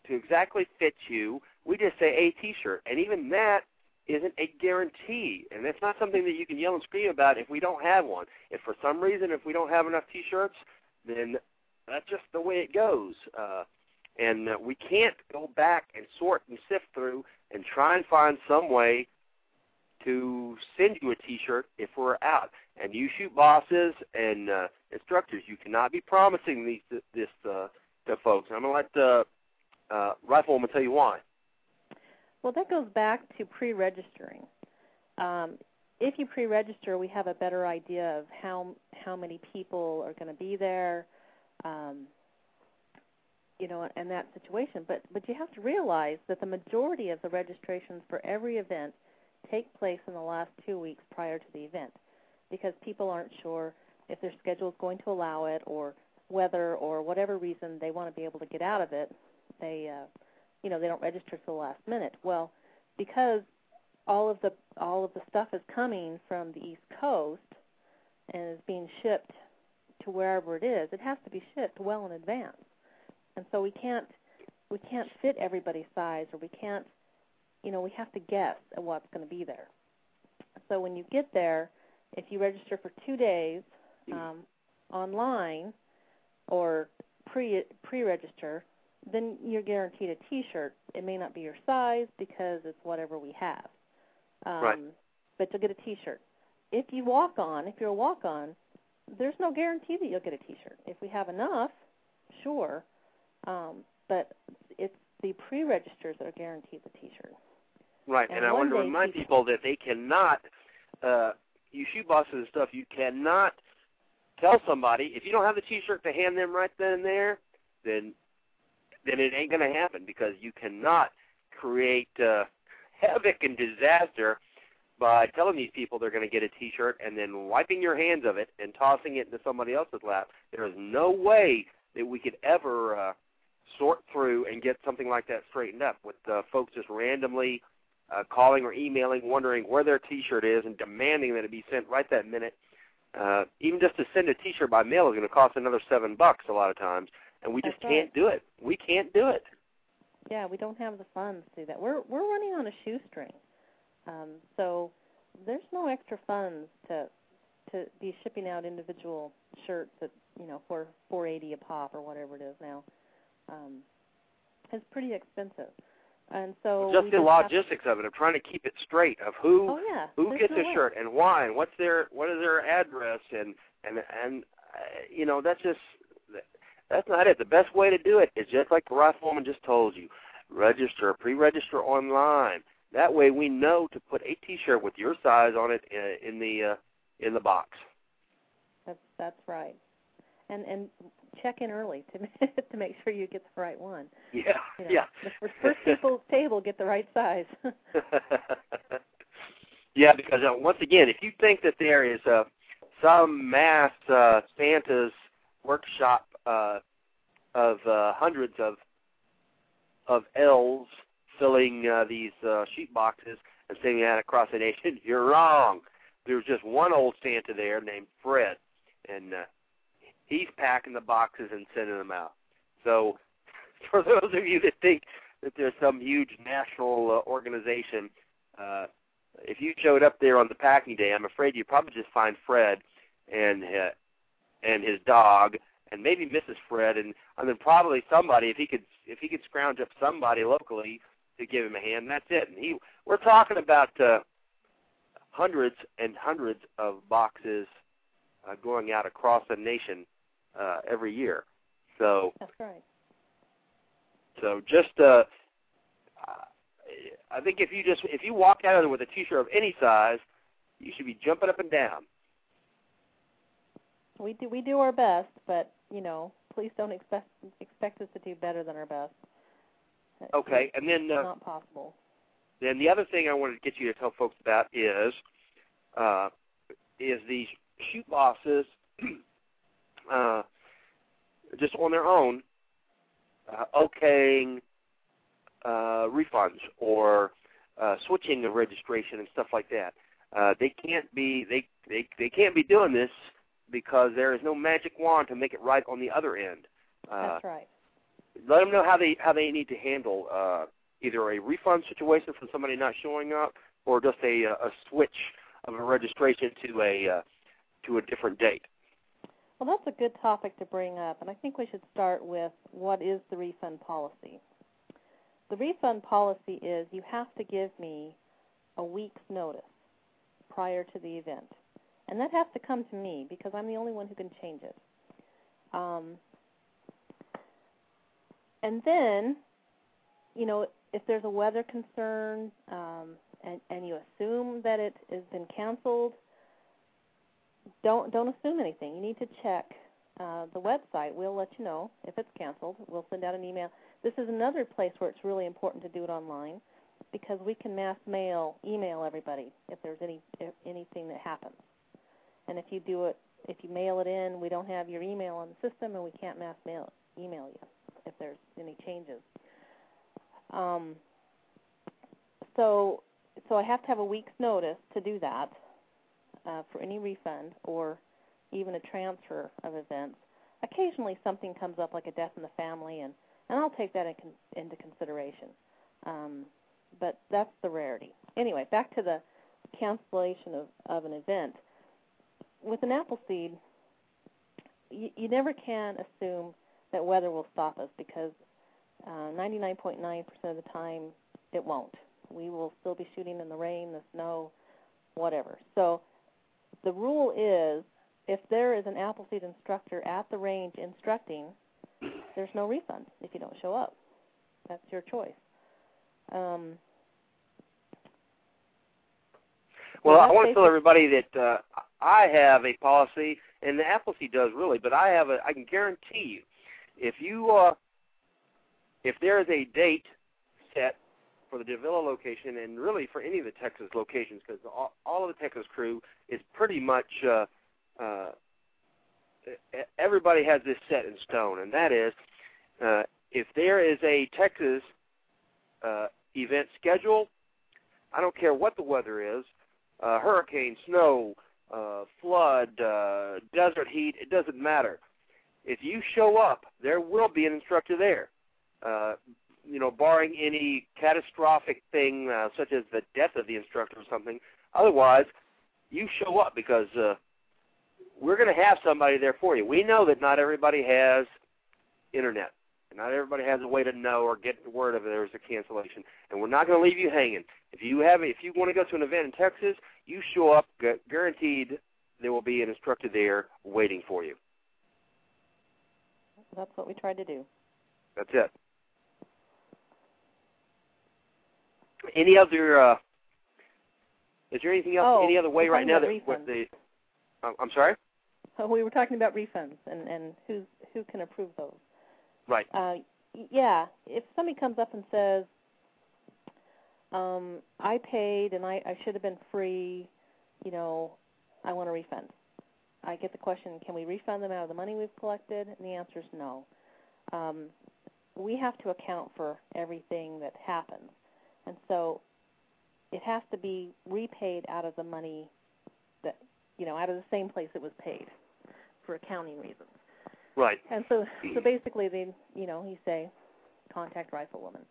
to exactly fit you. We just say a T-shirt, and even that isn't a guarantee, and that's not something that you can yell and scream about if we don't have one. If for some reason if we don't have enough T-shirts, then that's just the way it goes. Uh, and uh, we can't go back and sort and sift through and try and find some way to send you a T-shirt if we're out. And you shoot bosses and uh, instructors, you cannot be promising these this uh, to folks. And I'm going to let uh, uh, Riflewoman tell you why. Well, that goes back to pre-registering. Um, if you pre-register, we have a better idea of how how many people are going to be there, um, you know, and that situation. But but you have to realize that the majority of the registrations for every event take place in the last two weeks prior to the event, because people aren't sure if their schedule is going to allow it, or weather, or whatever reason they want to be able to get out of it. They uh, you know they don't register till the last minute. Well, because all of the all of the stuff is coming from the East Coast and is being shipped to wherever it is, it has to be shipped well in advance. And so we can't we can't fit everybody's size or we can't you know, we have to guess at what's going to be there. So when you get there, if you register for 2 days um, online or pre pre-register, then you're guaranteed a T-shirt. It may not be your size because it's whatever we have. Um, Right. But you'll get a T-shirt. If you walk on, if you're a walk on, there's no guarantee that you'll get a T-shirt. If we have enough, sure. Um, but it's the pre-registers that are guaranteed the T-shirt. Right, And and, I want to remind people- people that they cannot, uh, you shoot bosses and stuff, you cannot tell somebody if you don't have the T-shirt to hand them right then and there, then then it ain't going to happen because you cannot create uh, havoc and disaster by telling these people they're going to get a T-shirt and then wiping your hands of it and tossing it into somebody else's lap. There is no way that we could ever uh, sort through and get something like that straightened up with uh, folks just randomly uh, calling or emailing, wondering where their T-shirt is, and demanding that it be sent right that minute. Uh, even just to send a T-shirt by mail is going to cost another seven bucks a lot of times, and we just can't do it. We can't do it. Yeah, we don't have the funds to do that. We're we're running on a shoestring, um, so there's no extra funds to to be shipping out individual shirts at you know for 480 a pop or whatever it is now. Um, it's pretty expensive, and so just the logistics of it, of trying to keep it straight, of who Oh yeah, who there's gets no a way. shirt and why, and what's their what is their address, and and and uh, you know that's just That's not it. The best way to do it is just like the rifleman just told you. Register, pre-register online. That way we know to put a T-shirt with your size on it in the uh, in the box. That's that's right. And and check in early to to make sure you get the right one. Yeah, you know, yeah. The first people's table get the right size. yeah, because uh, once again, if you think that there is uh, some mass uh, Santa's workshop uh, of uh, hundreds of of elves filling uh, these uh, sheet boxes and sending that across the nation, you're wrong. There's just one old Santa there named Fred, and uh, he's packing the boxes and sending them out. So, for those of you that think that there's some huge national uh, organization, uh, if you showed up there on the packing day, I'm afraid you'd probably just find Fred and uh, and his dog, and maybe Mrs. Fred, and and then probably somebody if he could if he could scrounge up somebody locally to give him a hand. That's it. And he we're talking about uh, hundreds and hundreds of boxes uh, going out across the nation uh, every year. So that's right. So just uh, I think if you just if you walk out of there with a T-shirt of any size, you should be jumping up and down. We do we do our best, but you know, please don't expect expect us to do better than our best. Okay, and then uh, not possible. Then the other thing I wanted to get you to tell folks about is uh, is these shoot bosses uh, just on their own uh, okaying uh, refunds or uh, switching the registration and stuff like that. Uh, they can't be they, they they can't be doing this because there is no magic wand to make it right on the other end. Uh, That's right. Let them know how they how they need to handle uh, either a refund situation from somebody not showing up or just a a switch of a registration to a uh, to a different date. Well, that's a good topic to bring up, and I think we should start with what is the refund policy. The refund policy is you have to give me a week's notice prior to the event, and that has to come to me because I'm the only one who can change it. Um, and then, you know, if there's a weather concern um, and, and you assume that it has been canceled, don't don't assume anything. You need to check uh, the website. We'll let you know if it's canceled. We'll send out an email. This is another place where it's really important to do it online because we can mass mail email everybody if there's any if anything that happens. And if you do it if you mail it in, we don't have your email on the system and we can't mass mail email you if there's any changes. Um, so so I have to have a week's notice to do that uh, for any refund or even a transfer of events. Occasionally, something comes up like a death in the family, and and I'll take that in con- into consideration. Um, but that's the rarity. Anyway, back to the cancellation of, of an event. With an Appleseed, you, you never can assume that weather will stop us because uh, 99.9% of the time it won't. We will still be shooting in the rain, the snow, whatever. So the rule is if there is an Appleseed instructor at the range instructing, there's no refund if you don't show up. That's your choice. Um, well, I want to tell everybody that uh, I have a policy, and the Appleseed does really, but I have a. I can guarantee you, if you uh, if there is a date set for the Davilla location and really for any of the Texas locations because all, all of the Texas crew is pretty much uh, uh, everybody has this set in stone, and that is uh, if there is a Texas uh, event scheduled, I don't care what the weather is, uh, hurricane, snow, uh, flood, uh, desert heat, it doesn't matter. If you show up, there will be an instructor there. Uh, you know, barring any catastrophic thing uh, such as the death of the instructor or something. Otherwise, you show up because uh, we're going to have somebody there for you. We know that not everybody has internet. Not everybody has a way to know or get the word of there's a cancellation, and we're not going to leave you hanging. If you have, if you want to go to an event in Texas, you show up. Guaranteed, there will be an instructor there waiting for you. That's what we tried to do. That's it. Any other? Uh, is there anything else? Oh, any other way right now that what the? I'm sorry. Oh, we were talking about refunds and and who who can approve those. Right. Uh, yeah, if somebody comes up and says, um, "I paid and I, I should have been free," you know, I want a refund. I get the question, "Can we refund them out of the money we've collected?" And the answer is no. Um, we have to account for everything that happens, and so it has to be repaid out of the money that you know, out of the same place it was paid for accounting reasons. Right. And so, so basically, they, you know, you say, contact Riflewoman.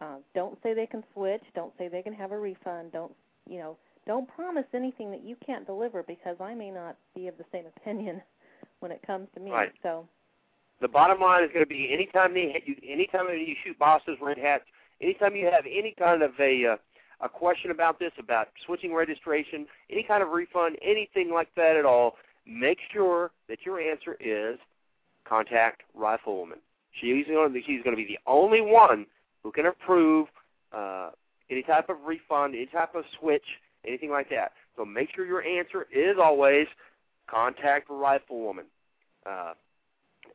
Uh, don't say they can switch. Don't say they can have a refund. Don't, you know, don't promise anything that you can't deliver because I may not be of the same opinion when it comes to me. Right. So, The bottom line is going to be anytime they you, anytime you shoot bosses, red hats, anytime you have any kind of a uh, a question about this, about switching registration, any kind of refund, anything like that at all, make sure that your answer is contact Riflewoman. She's going to she's going to be the only one who can approve uh, any type of refund, any type of switch, anything like that. So make sure your answer is always contact Riflewoman. Uh,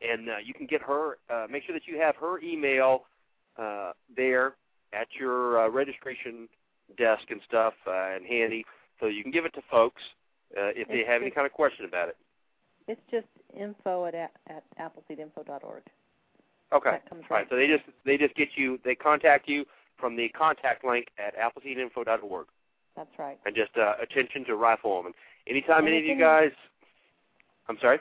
and uh, you can get her. Uh, make sure that you have her email uh, there at your uh, registration desk and stuff uh, and handy, so you can give it to folks uh, if they It's have any kind of question about it. it's just info at a- at appleseedinfo.org. Okay. That comes All right. So they just they just get you they contact you from the contact link at appleseedinfo.org That's right. and just uh, attention to Riflewoman. Anytime And any of you guys, I'm sorry.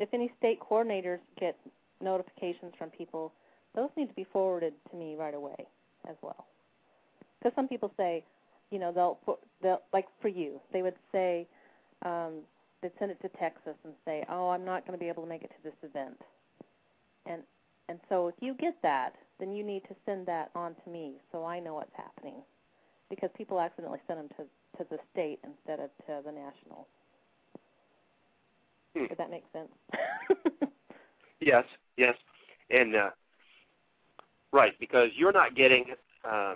If any state coordinators get notifications from people, those need to be forwarded to me right away as well. Because some people say, you know, they'll put, they'll like for you, they would say, um, they'd send it to Texas and say, oh, I'm not going to be able to make it to this event, and and so if you get that, then you need to send that on to me so I know what's happening, because people accidentally send them to to the state instead of to the national. Hmm. Did that make sense? Yes, yes, and uh, right because you're not getting uh,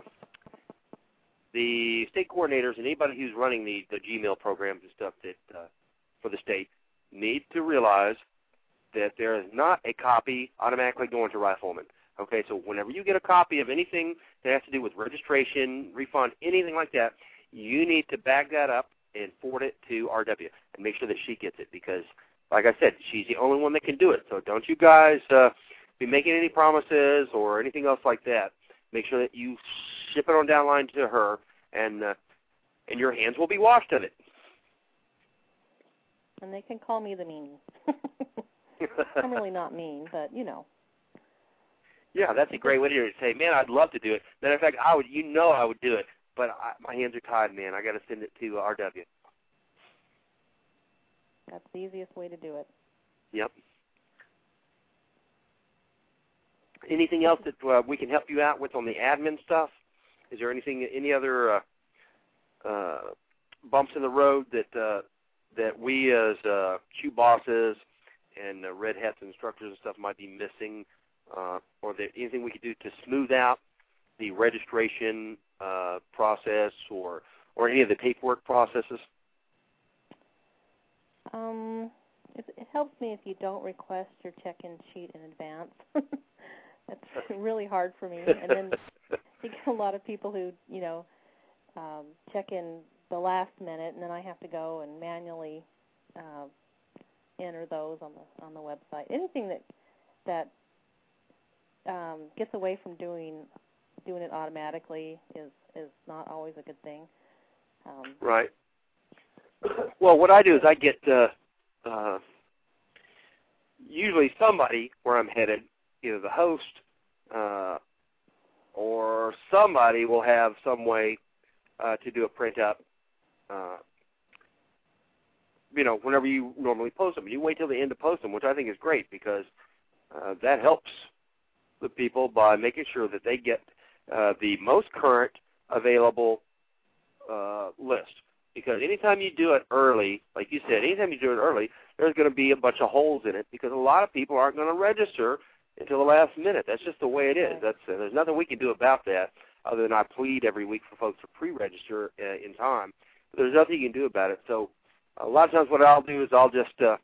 the state coordinators and anybody who's running the the Gmail programs and stuff that uh, for the state need to realize that there is not a copy automatically going to Rifleman. Okay, so whenever you get a copy of anything that has to do with registration, refund, anything like that, you need to back that up and forward it to RW and make sure that she gets it because like I said, she's the only one that can do it. So don't you guys uh, be making any promises or anything else like that. Make sure that you ship it on downline to her, and uh, and your hands will be washed of it. and they can call me the meanie. I'm really not mean, but you know. Yeah, that's a great way to. Say, man, I'd love to do it. Matter of fact, I would. You know, I would do it, but I, my hands are tied, man. I got to send it to RW. That's the easiest way to do it. Yep. Anything else that uh, we can help you out with on the admin stuff? Is there anything, any other uh, uh, bumps in the road that uh, that we as uh, Q bosses and uh, red hats instructors and stuff might be missing, uh, or that anything we could do to smooth out the registration uh, process or or any of the paperwork processes? Um, it, it helps me if you don't request your check-in sheet in advance. That's really hard for me. And then you get a lot of people who, you know, um, check in the last minute, and then I have to go and manually uh, enter those on the on the website. Anything that that um, gets away from doing doing it automatically is is not always a good thing. Um, Right. Well, what I do is I get uh, uh, usually somebody where I'm headed, either the host uh, or somebody will have some way uh, to do a print up. Uh, you know, whenever you normally post them, you wait till the end to post them, which I think is great because uh, that helps the people by making sure that they get uh, the most current available uh, list because anytime you do it early, like you said, anytime you do it early, there's going to be a bunch of holes in it because a lot of people aren't going to register until the last minute. That's just the way it is. That's uh, there's nothing we can do about that other than I plead every week for folks to pre-register uh, in time. But there's nothing you can do about it. So a lot of times what I'll do is I'll just uh,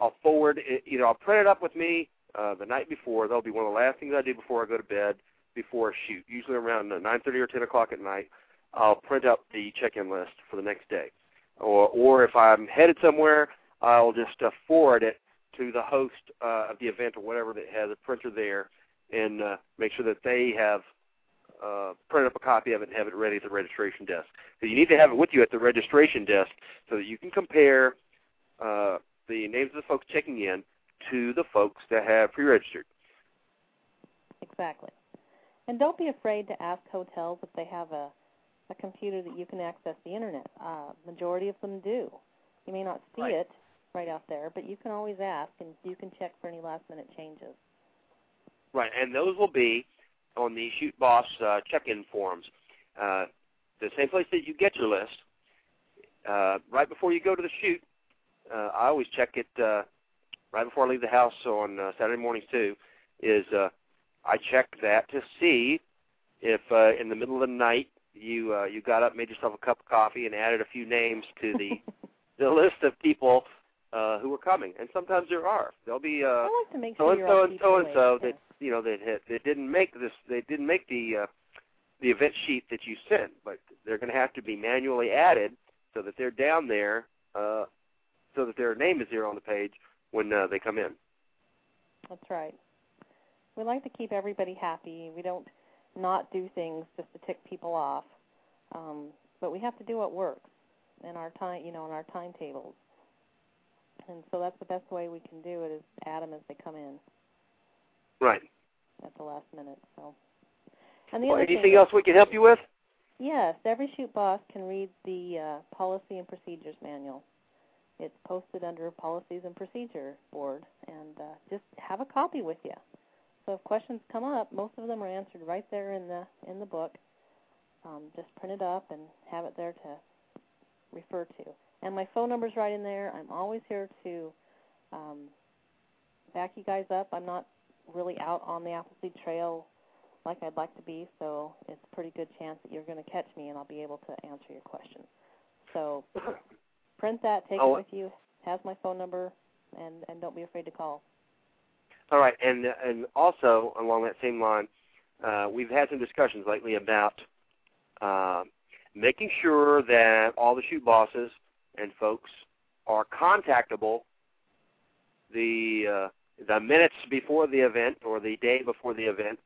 I'll forward it, either I'll print it up with me uh, the night before. That'll be one of the last things I do before I go to bed before a shoot. Usually around 9:30 or 10 o'clock at night, I'll print up the check-in list for the next day. Or or if I'm headed somewhere, I'll just uh, forward it to the host uh, of the event or whatever that has a printer there, and uh, make sure that they have uh, print up a copy of it and have it ready at the registration desk. So you need to have it with you at the registration desk so that you can compare uh, the names of the folks checking in to the folks that have pre-registered. Exactly. And don't be afraid to ask hotels if they have a, a computer that you can access the internet. Uh, majority of them do. You may not see right. it right out there, but you can always ask and you can check for any last minute changes. Right, and those will be on the Shoot Boss uh, check-in forms. Uh, the same place that you get your list. Uh, right before you go to the shoot, uh, I always check it uh, right before I leave the house on uh, Saturday mornings too. Is uh, I check that to see if uh, in the middle of the night you uh, you got up, made yourself a cup of coffee, and added a few names to the the list of people uh, who are coming. And sometimes there are. There'll be uh, I like to make so and so and so and so that you know that that didn't make this. They didn't make the uh, the event sheet that you sent, but they're going to have to be manually added so that they're down there, uh, so that their name is there on the page when uh, they come in. That's right. We like to keep everybody happy. We don't not do things just to tick people off, um, but we have to do what works in our time, you know, in our timetables. And so that's the best way we can do it is add them as they come in Right. at the last minute. So. And the Well, anything thing, else we can help you with? Yes, every shoot boss can read the uh, policy and procedures manual. It's posted under policies and procedure board, and uh, just have a copy with you. So if questions come up, most of them are answered right there in the in the book. Um, just print it up and have it there to refer to. And my phone number's right in there. I'm always here to um, back you guys up. I'm not really out on the Appleseed Trail like I'd like to be, so it's a pretty good chance that you're going to catch me and I'll be able to answer your questions. So print that, take Oh, it with you, has my phone number, and and don't be afraid to call. All right, and and also along that same line, uh, we've had some discussions lately about uh, making sure that all the shoot bosses and folks are contactable the uh, the minutes before the event or the day before the event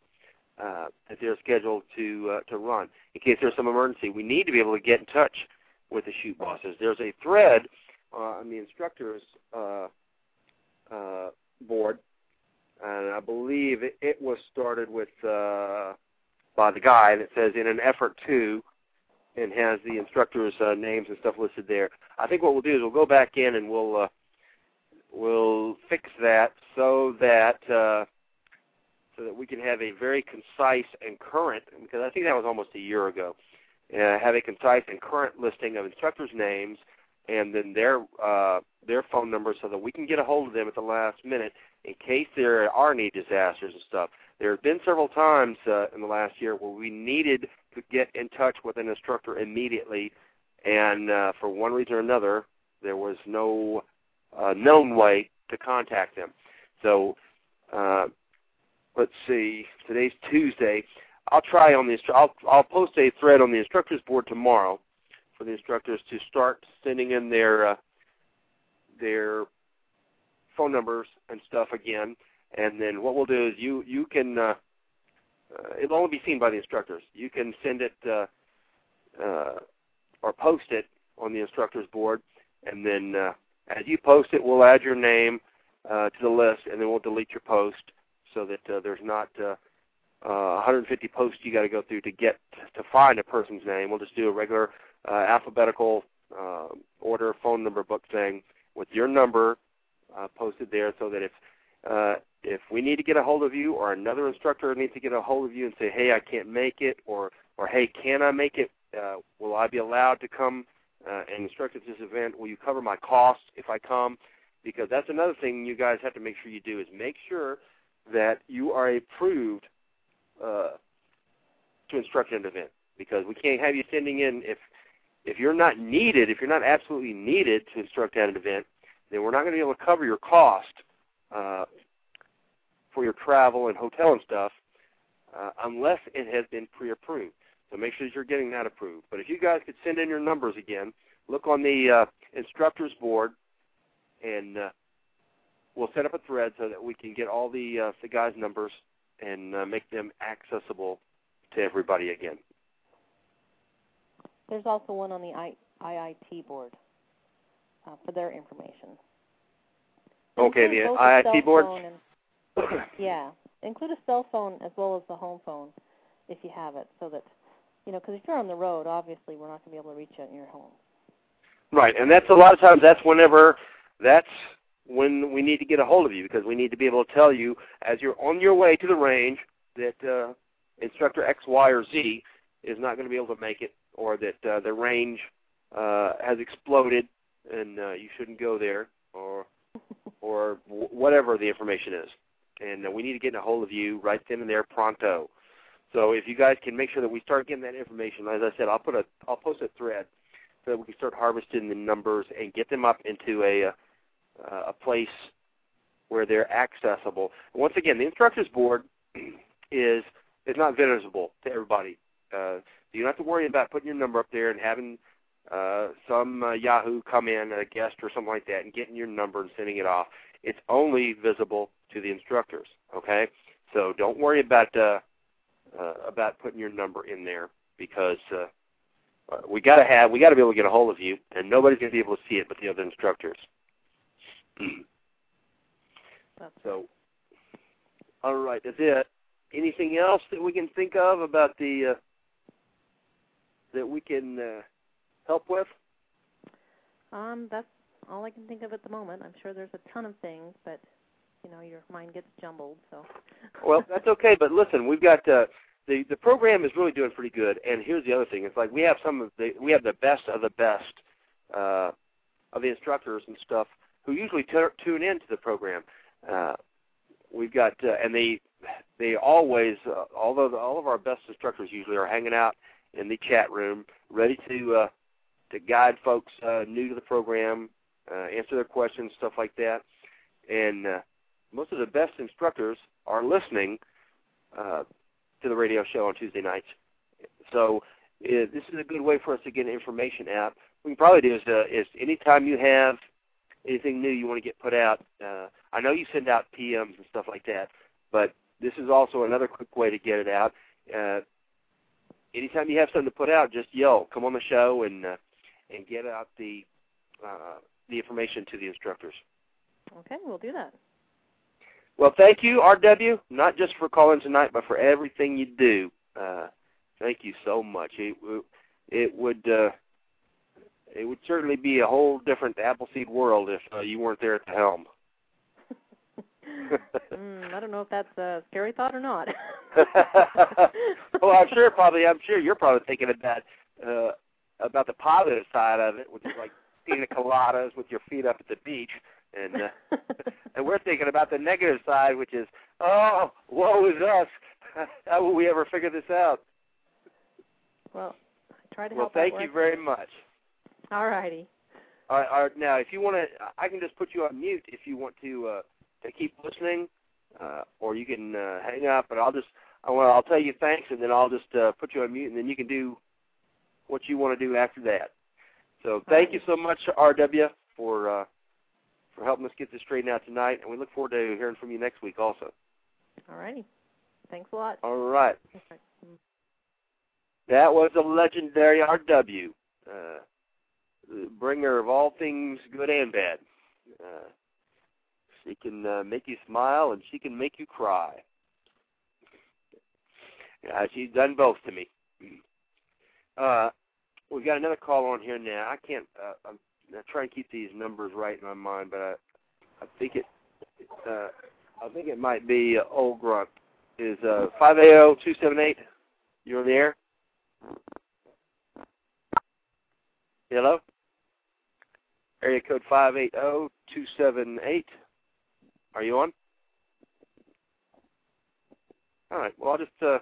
uh, that they're scheduled to uh, to run. In case there's some emergency, we need to be able to get in touch with the shoot bosses. There's a thread uh, on the instructors uh, uh, board, and I believe it, it was started with uh, by the guy that says in an effort to, and has the instructors' uh, names and stuff listed there. I think what we'll do is we'll go back in and we'll uh, we'll fix that so that uh, so that we can have a very concise and current because I think that was almost a year ago. Uh, have a concise and current listing of instructors' names and then their uh, their phone numbers so that we can get a hold of them at the last minute in case there are any disasters and stuff. There have been several times uh, in the last year where we needed to get in touch with an instructor immediately, and uh, for one reason or another, there was no uh, known way to contact them. So uh, let's see. Today's Tuesday. I'll try on the I'll I'll post a thread on the instructors board tomorrow for the instructors to start sending in their uh, their phone numbers and stuff again. And then what we'll do is you you can uh, uh, it'll only be seen by the instructors. You can send it uh, uh, or post it on the instructors board, and then uh, as you post it, we'll add your name uh, to the list, and then we'll delete your post so that uh, there's not uh, uh, 150 posts you got to go through to get to find a person's name. We'll just do a regular uh, alphabetical uh, order phone number book thing with your number uh, posted there, so that if uh, if we need to get a hold of you, or another instructor needs to get a hold of you and say, "Hey, I can't make it," or or "Hey, can I make it? Uh, will I be allowed to come uh, and instruct at this event? Will you cover my costs if I come?" Because that's another thing you guys have to make sure you do is make sure that you are approved uh, to instruct an event because we can't have you sending in if if you're not needed, if you're not absolutely needed to instruct at an event, then we're not going to be able to cover your cost uh, for your travel and hotel and stuff uh, unless it has been pre-approved. So make sure that you're getting that approved. But if you guys could send in your numbers again, look on the uh, instructors board, and uh, we'll set up a thread so that we can get all the uh, the guys' numbers and uh, make them accessible to everybody again. There's also one on the I, IIT board uh, for their information. Okay, Include the IIT board. and- yeah, include a cell phone as well as the home phone if you have it, so that you know, because if you're on the road, obviously we're not going to be able to reach you in your home. Right, and that's a lot of times that's whenever that's when we need to get a hold of you because we need to be able to tell you as you're on your way to the range that uh, instructor X, Y, or Z is not going to be able to make it, or that uh, the range uh, has exploded and uh, you shouldn't go there, or or w- whatever the information is. And uh, we need to get a hold of you right then and there pronto. So if you guys can make sure that we start getting that information, as I said, I'll put a I'll post a thread so that we can start harvesting the numbers and get them up into a uh, a place where they're accessible. Once again, the instructors board is is not visible to everybody. Uh, you don't have to worry about putting your number up there and having uh, some uh, Yahoo come in, a guest or something like that, and getting your number and sending it off. It's only visible to the instructors. Okay, so don't worry about uh, uh, about putting your number in there because uh, uh, we got to have we got to be able to get a hold of you, and nobody's going to be able to see it but the other instructors. That's so, all right, that's it. Anything else that we can think of about the uh, that we can uh, help with? Um, that's all I can think of at the moment. I'm sure there's a ton of things, but you know, your mind gets jumbled. So. Well, that's okay. But listen, we've got uh, the the program is really doing pretty good. And here's the other thing: it's like we have some of the we have the best of the best uh, of the instructors and stuff who usually t- tune into the program. Uh, we've got uh, and they they always uh, although the, all of our best instructors usually are hanging out in the chat room, ready to uh, to guide folks uh, new to the program, uh, answer their questions, stuff like that. And uh, most of the best instructors are listening uh, to the radio show on Tuesday nights. So uh, this is a good way for us to get information out. What we can probably do is, uh, is anytime you have anything new you want to get put out, uh, I know you send out PMs and stuff like that, but this is also another quick way to get it out. Uh, anytime you have something to put out, just yell, come on the show and uh, and get out the uh, the information to the instructors. Okay, we'll do that. Well, thank you, RW, not just for calling tonight, but for everything you do. Uh, thank you so much. It, it would uh, it would certainly be a whole different Appleseed world if uh, you weren't there at the helm. mm, I don't know if that's a scary thought or not. well, I'm sure probably I'm sure you're probably thinking about uh, about the positive side of it, which is like pina coladas with your feet up at the beach, and uh, and we're thinking about the negative side, which is oh, woe is us. How will we ever figure this out? well, I try to Well, help. Well, thank you very much. All righty. All right, all right, now, if you want to, I can just put you on mute if you want to uh, to keep listening, uh, or you can uh, hang up. But I'll just, I well, I'll tell you thanks, and then I'll just uh, put you on mute, and then you can do what you want to do after that. So thank you so much, RW, for uh, for helping us get this straightened out tonight, and we look forward to hearing from you next week also. All righty. Thanks a lot. All right, that was the legendary RW, uh, bringer of all things good and bad. Uh, she can uh, make you smile, and she can make you cry. Yeah, she's done both to me. Uh, we've got another call on here now. I can't. Uh, I'm, I'm trying to keep these numbers right in my mind, but I, I think it. Uh, I think it might be uh, Old Grunt. Is uh five eight zero two seven eight? You on the air? Hello. Area code five eight zero two seven eight. Are you on? All right. Well, I'll just uh,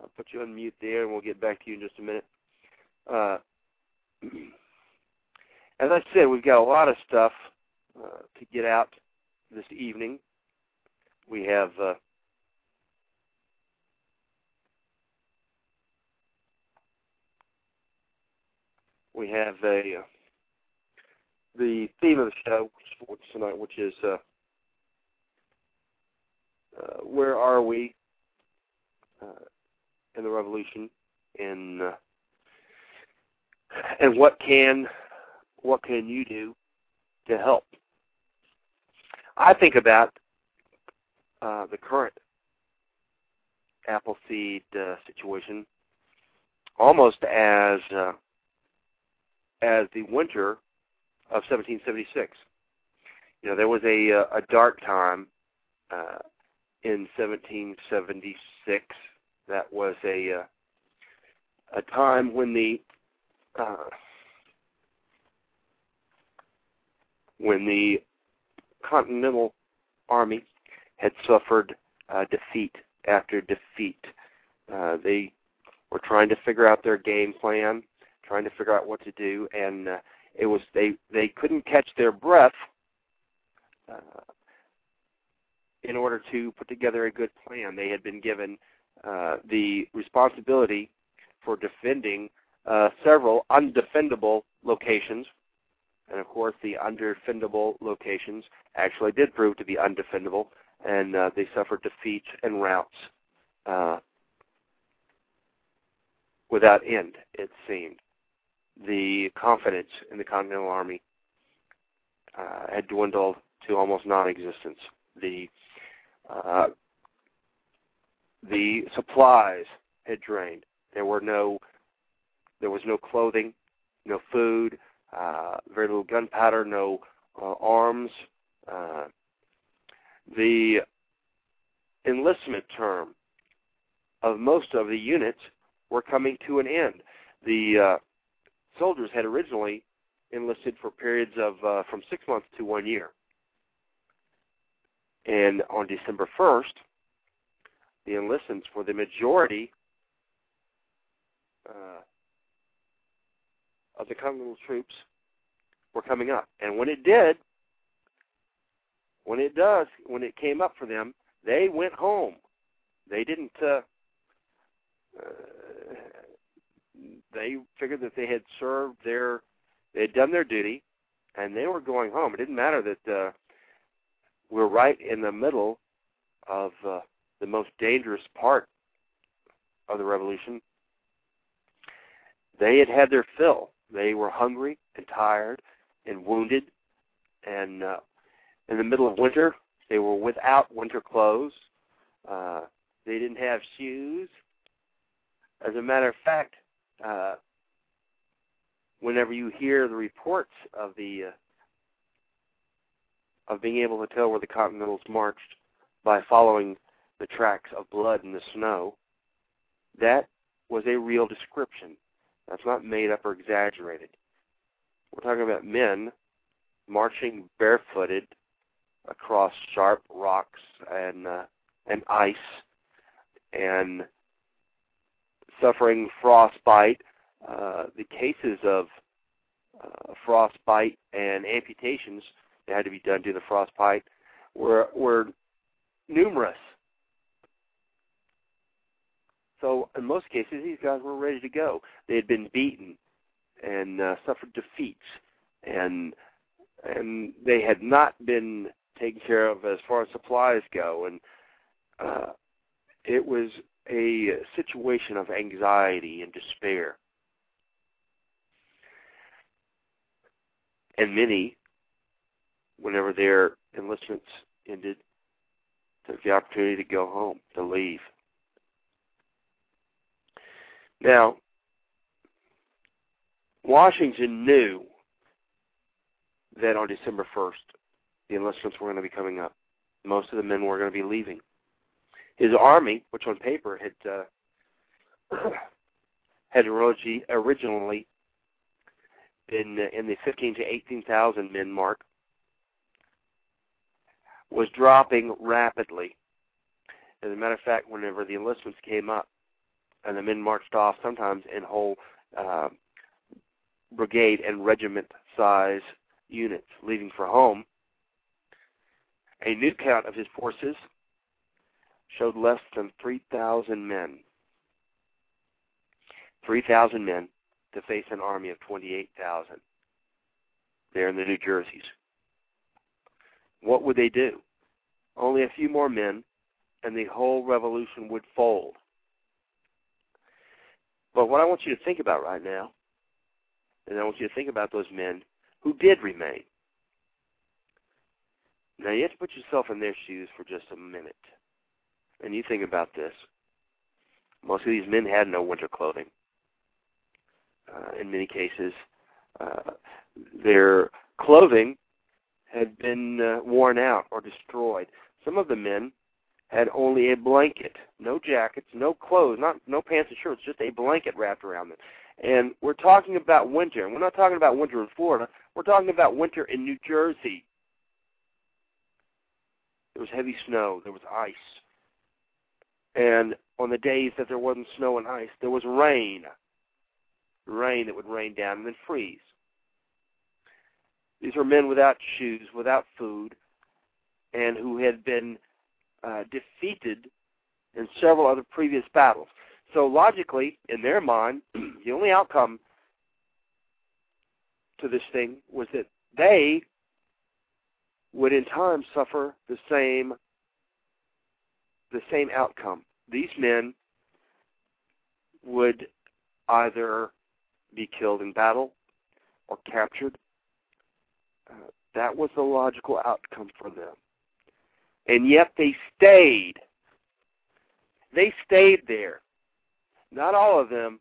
I'll put you on mute there, and we'll get back to you in just a minute. Uh, as I said, we've got a lot of stuff uh, to get out this evening. We have uh, we have a uh, the theme of the show tonight, which is uh, uh, where are we uh, in the revolution, and uh, and what can what can you do to help? I think about uh, the current Appleseed uh, situation almost as as the winter of 1776. You know, there was a uh, a dark time uh, in 1776. That was a uh, a time when the uh, when the Continental Army had suffered uh, defeat after defeat. Uh, they were trying to figure out their game plan, trying to figure out what to do, and uh, it was they they couldn't catch their breath uh, in order to put together a good plan. They had been given uh, the responsibility for defending uh, several undefendable locations, and of course, the undefendable locations actually did prove to be undefendable, and uh, they suffered defeats and routs uh, without end. It seemed the confidence in the Continental Army uh, had dwindled to almost non-existence. The uh, the supplies had drained. There were no there was no clothing, no food, uh, very little gunpowder, no uh, arms. Uh, the enlistment term of most of the units were coming to an end. The uh, soldiers had originally enlisted for periods of uh, from six months to one year. And on December 1st, the enlistments for the majority uh, of the Continental troops were coming up. And when it did, when it does, when it came up for them, they went home. They didn't. Uh, uh, they figured that they had served their, they had done their duty, and they were going home. It didn't matter that uh, we're right in the middle of uh, the most dangerous part of the revolution. They had had their fill. They were hungry and tired and wounded, and uh, in the middle of winter, they were without winter clothes. Uh, they didn't have shoes. As a matter of fact, uh, whenever you hear the reports of the uh, of being able to tell where the Continentals marched by following the tracks of blood in the snow, that was a real description. That's not made up or exaggerated. We're talking about men marching barefooted across sharp rocks and uh, and ice and suffering frostbite. Uh, the cases of uh, frostbite and amputations that had to be done due to the frostbite were were numerous. So in most cases, these guys were ready to go. They had been beaten and uh, suffered defeats, and and they had not been taken care of as far as supplies go, and uh, it was a situation of anxiety and despair. And many, whenever their enlistments ended, took the opportunity to go home, to leave. Now, Washington knew that on December 1st, the enlistments were going to be coming up. Most of the men were going to be leaving. His army, which on paper had uh, had originally been in the 15 to 18,000 men mark, was dropping rapidly. As a matter of fact, whenever the enlistments came up and the men marched off, sometimes in whole uh, brigade and regiment size units leaving for home, a new count of his forces showed less than 3,000 men. 3,000 men to face an army of 28,000 there in the New Jerseys. What would they do? Only a few more men, and the whole revolution would fold. But what I want you to think about right now, and I want you to think about those men who did remain. Now you have to put yourself in their shoes for just a minute. And you think about this. Most of these men had no winter clothing. Uh, in many cases, uh, their clothing had been uh, worn out or destroyed. Some of the men had only a blanket, no jackets, no clothes, not no pants and shirts, just a blanket wrapped around them. And we're talking about winter, and we're not talking about winter in Florida. We're talking about winter in New Jersey. There was heavy snow, there was ice. And on the days that there wasn't snow and ice, there was rain. Rain that would rain down and then freeze. These were men without shoes, without food, and who had been uh, defeated in several other previous battles. So logically, in their mind, the only outcome to this thing was that they would in time suffer the same the same outcome. These men would either be killed in battle or captured. Uh, that was the logical outcome for them. And yet they stayed. They stayed there. Not all of them,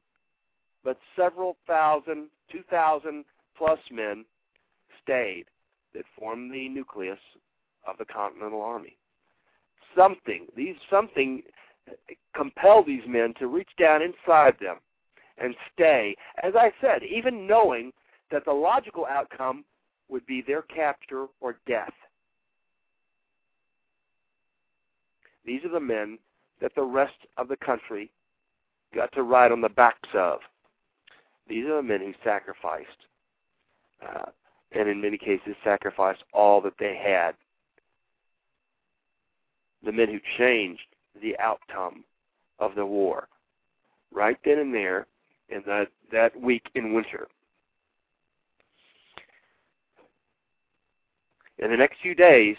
but several thousand, two thousand plus men stayed that formed the nucleus of the Continental Army. Something, these something compel these men to reach down inside them and stay. As I said, even knowing that the logical outcome would be their capture or death. These are the men that the rest of the country got to ride on the backs of. These are the men who sacrificed, uh, and in many cases sacrificed all that they had. The men who changed the outcome of the war, right then and there, in that that week in winter. In the next few days,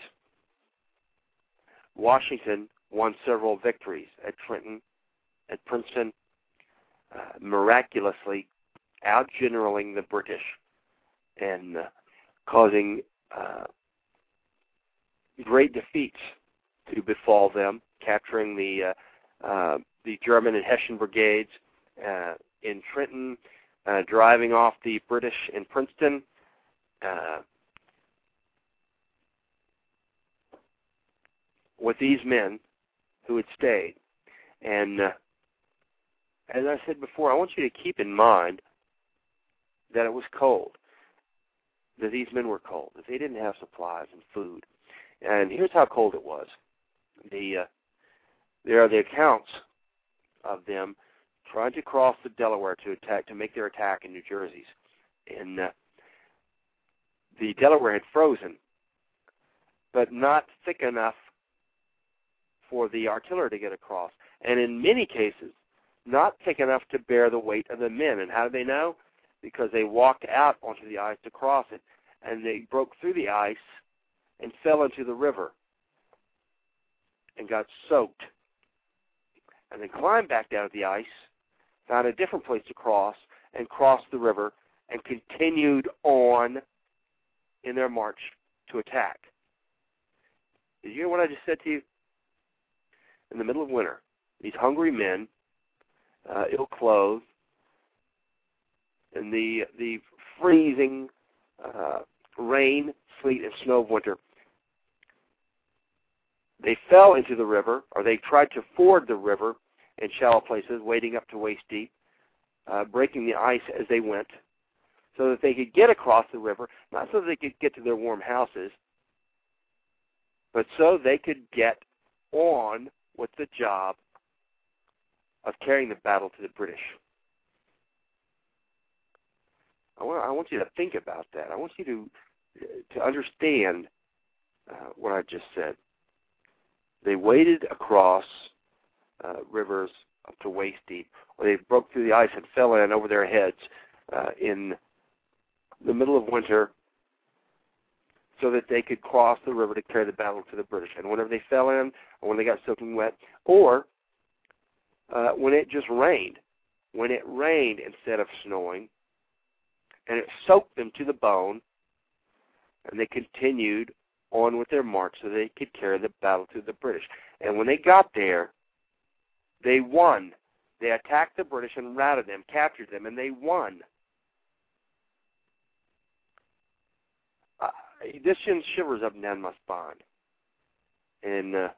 Washington won several victories at Trenton, at Princeton, uh, miraculously outgeneraling the British and uh, causing uh, great defeats to befall them, capturing the uh, uh, the German and Hessian brigades uh, in Trenton, uh, driving off the British in Princeton. Uh, with these men who had stayed. And uh, as I said before, I want you to keep in mind that it was cold, that these men were cold, that they didn't have supplies and food. And here's how cold it was. The uh, there are the accounts of them trying to cross the Delaware to attack to make their attack in New Jersey's, and uh, the Delaware had frozen, but not thick enough for the artillery to get across. And in many cases, not thick enough to bear the weight of the men. And how did they know? Because they walked out onto the ice to cross it, and they broke through the ice and fell into the river and got soaked. And then climbed back down to the ice, found a different place to cross, and crossed the river and continued on in their march to attack. Did you hear what I just said to you? in the middle of winter. These hungry men, uh, ill clothed, in the the freezing uh, rain, sleet, and snow of winter. They fell into the river, or they tried to ford the river in shallow places, wading up to waist deep, uh, breaking the ice as they went, so that they could get across the river, not so that they could get to their warm houses, but so they could get on with the job of carrying the battle to the British. I want, you to think about that. I want you to to understand uh, what I just said. They waded across uh, rivers up to waist deep, or they broke through the ice and fell in over their heads uh, in the middle of winter so that they could cross the river to carry the battle to the British. And whenever they fell in, or when they got soaking wet, or uh, when it just rained, when it rained instead of snowing, and it soaked them to the bone, and they continued on with their march so they could carry the battle to the British. And when they got there, they won. They attacked the British and routed them, captured them, and they won. Uh, this sends shivers up and down spine. And uh,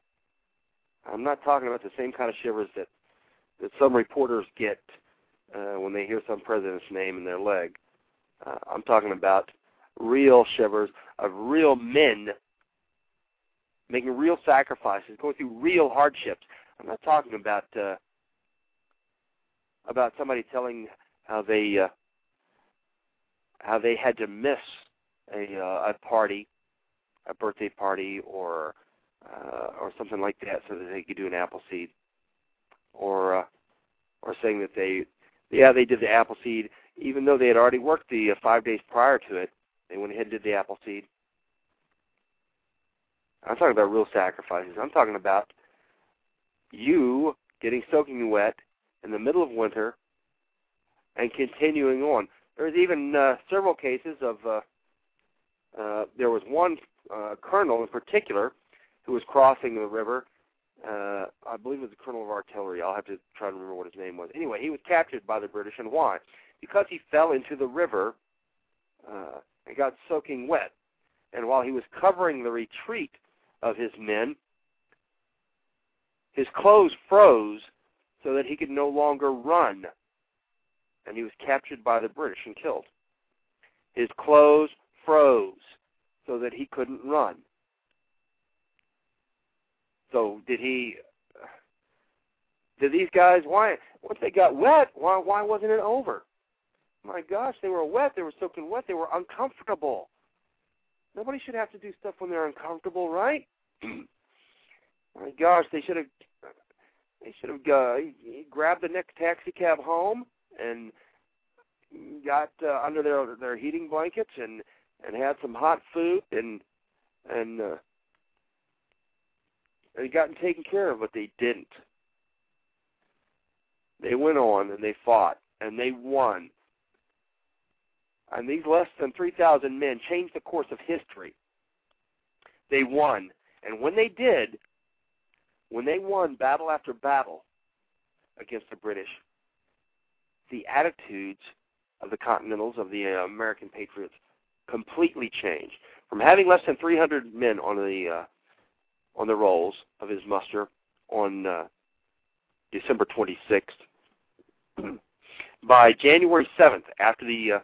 I'm not talking about the same kind of shivers that that some reporters get uh, when they hear some president's name in their leg. Uh, I'm talking about real shivers of real men making real sacrifices, going through real hardships. I'm not talking about uh, about somebody telling how they uh, how they had to miss a uh, a party, a birthday party, or uh, or something like that, so that they could do an Appleseed, or uh, or saying that they yeah they did the Appleseed even though they had already worked the uh, five days prior to it. They went ahead and did the Appleseed. I'm talking about real sacrifices. I'm talking about you getting soaking wet in the middle of winter and continuing on. There's even uh, several cases of uh, uh, there was one uh, colonel in particular who was crossing the river. Uh, I believe it was the colonel of artillery. I'll have to try to remember what his name was. Anyway, he was captured by the British, and why? Because he fell into the river uh, and got soaking wet. And while he was covering the retreat of his men, his clothes froze so that he could no longer run. And he was captured by the British and killed. His clothes froze so that he couldn't run. So did he did these guys why once they got wet, why why wasn't it over? My gosh, they were wet, they were soaking wet, they were uncomfortable. Nobody should have to do stuff when they're uncomfortable, right? My gosh, they should have they should have uh, grabbed the next taxi cab home and got uh, under their their heating blankets and and had some hot food and and uh, and gotten taken care of, but they didn't. They went on and they fought and they won and these less than 3,000 men changed the course of history. They won. And when they did, when they won battle after battle against the British, the attitudes of the Continentals, of the uh, American patriots, completely changed. From having less than 300 men on the uh, on the rolls of his muster on uh, December 26th, by January 7th, after the uh,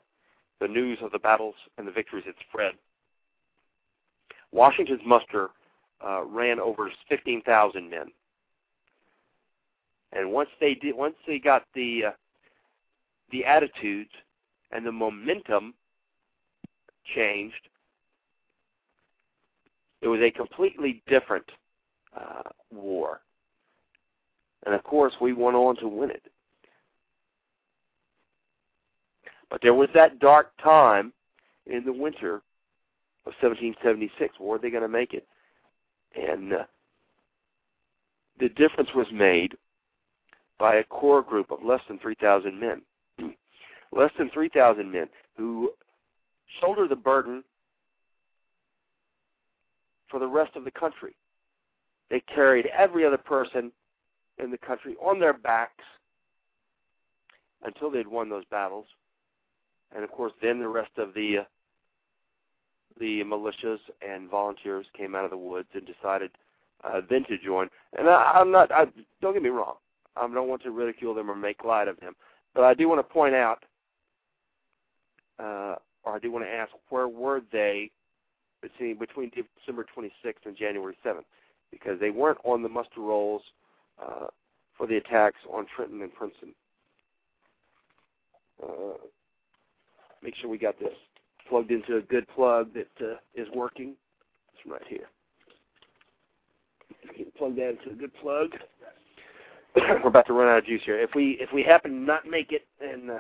the news of the battles and the victories had spread. Washington's muster uh, ran over 15,000 men, and once they did, once they got the uh, the attitudes and the momentum changed, it was a completely different uh, war. And of course, we went on to win it. But there was that dark time in the winter of 1776. Were they going to make it? And uh, the difference was made by a core group of less than 3,000 men. less than 3,000 men who shoulder the burden for the rest of the country. They carried every other person in the country on their backs until they'd won those battles and of course, then the rest of the uh, the militias and volunteers came out of the woods and decided uh, then to join. And I, I'm not. I, don't get me wrong. I don't want to ridicule them or make light of them, but I do want to point out, uh, or I do want to ask, where were they between between December 26th and January 7th? Because they weren't on the muster rolls uh, for the attacks on Trenton and Princeton. Uh, make sure we got this plugged into a good plug that uh, is working. It's right here. Plug that into a good plug. We're about to run out of juice here. If we if we happen to not make it and uh,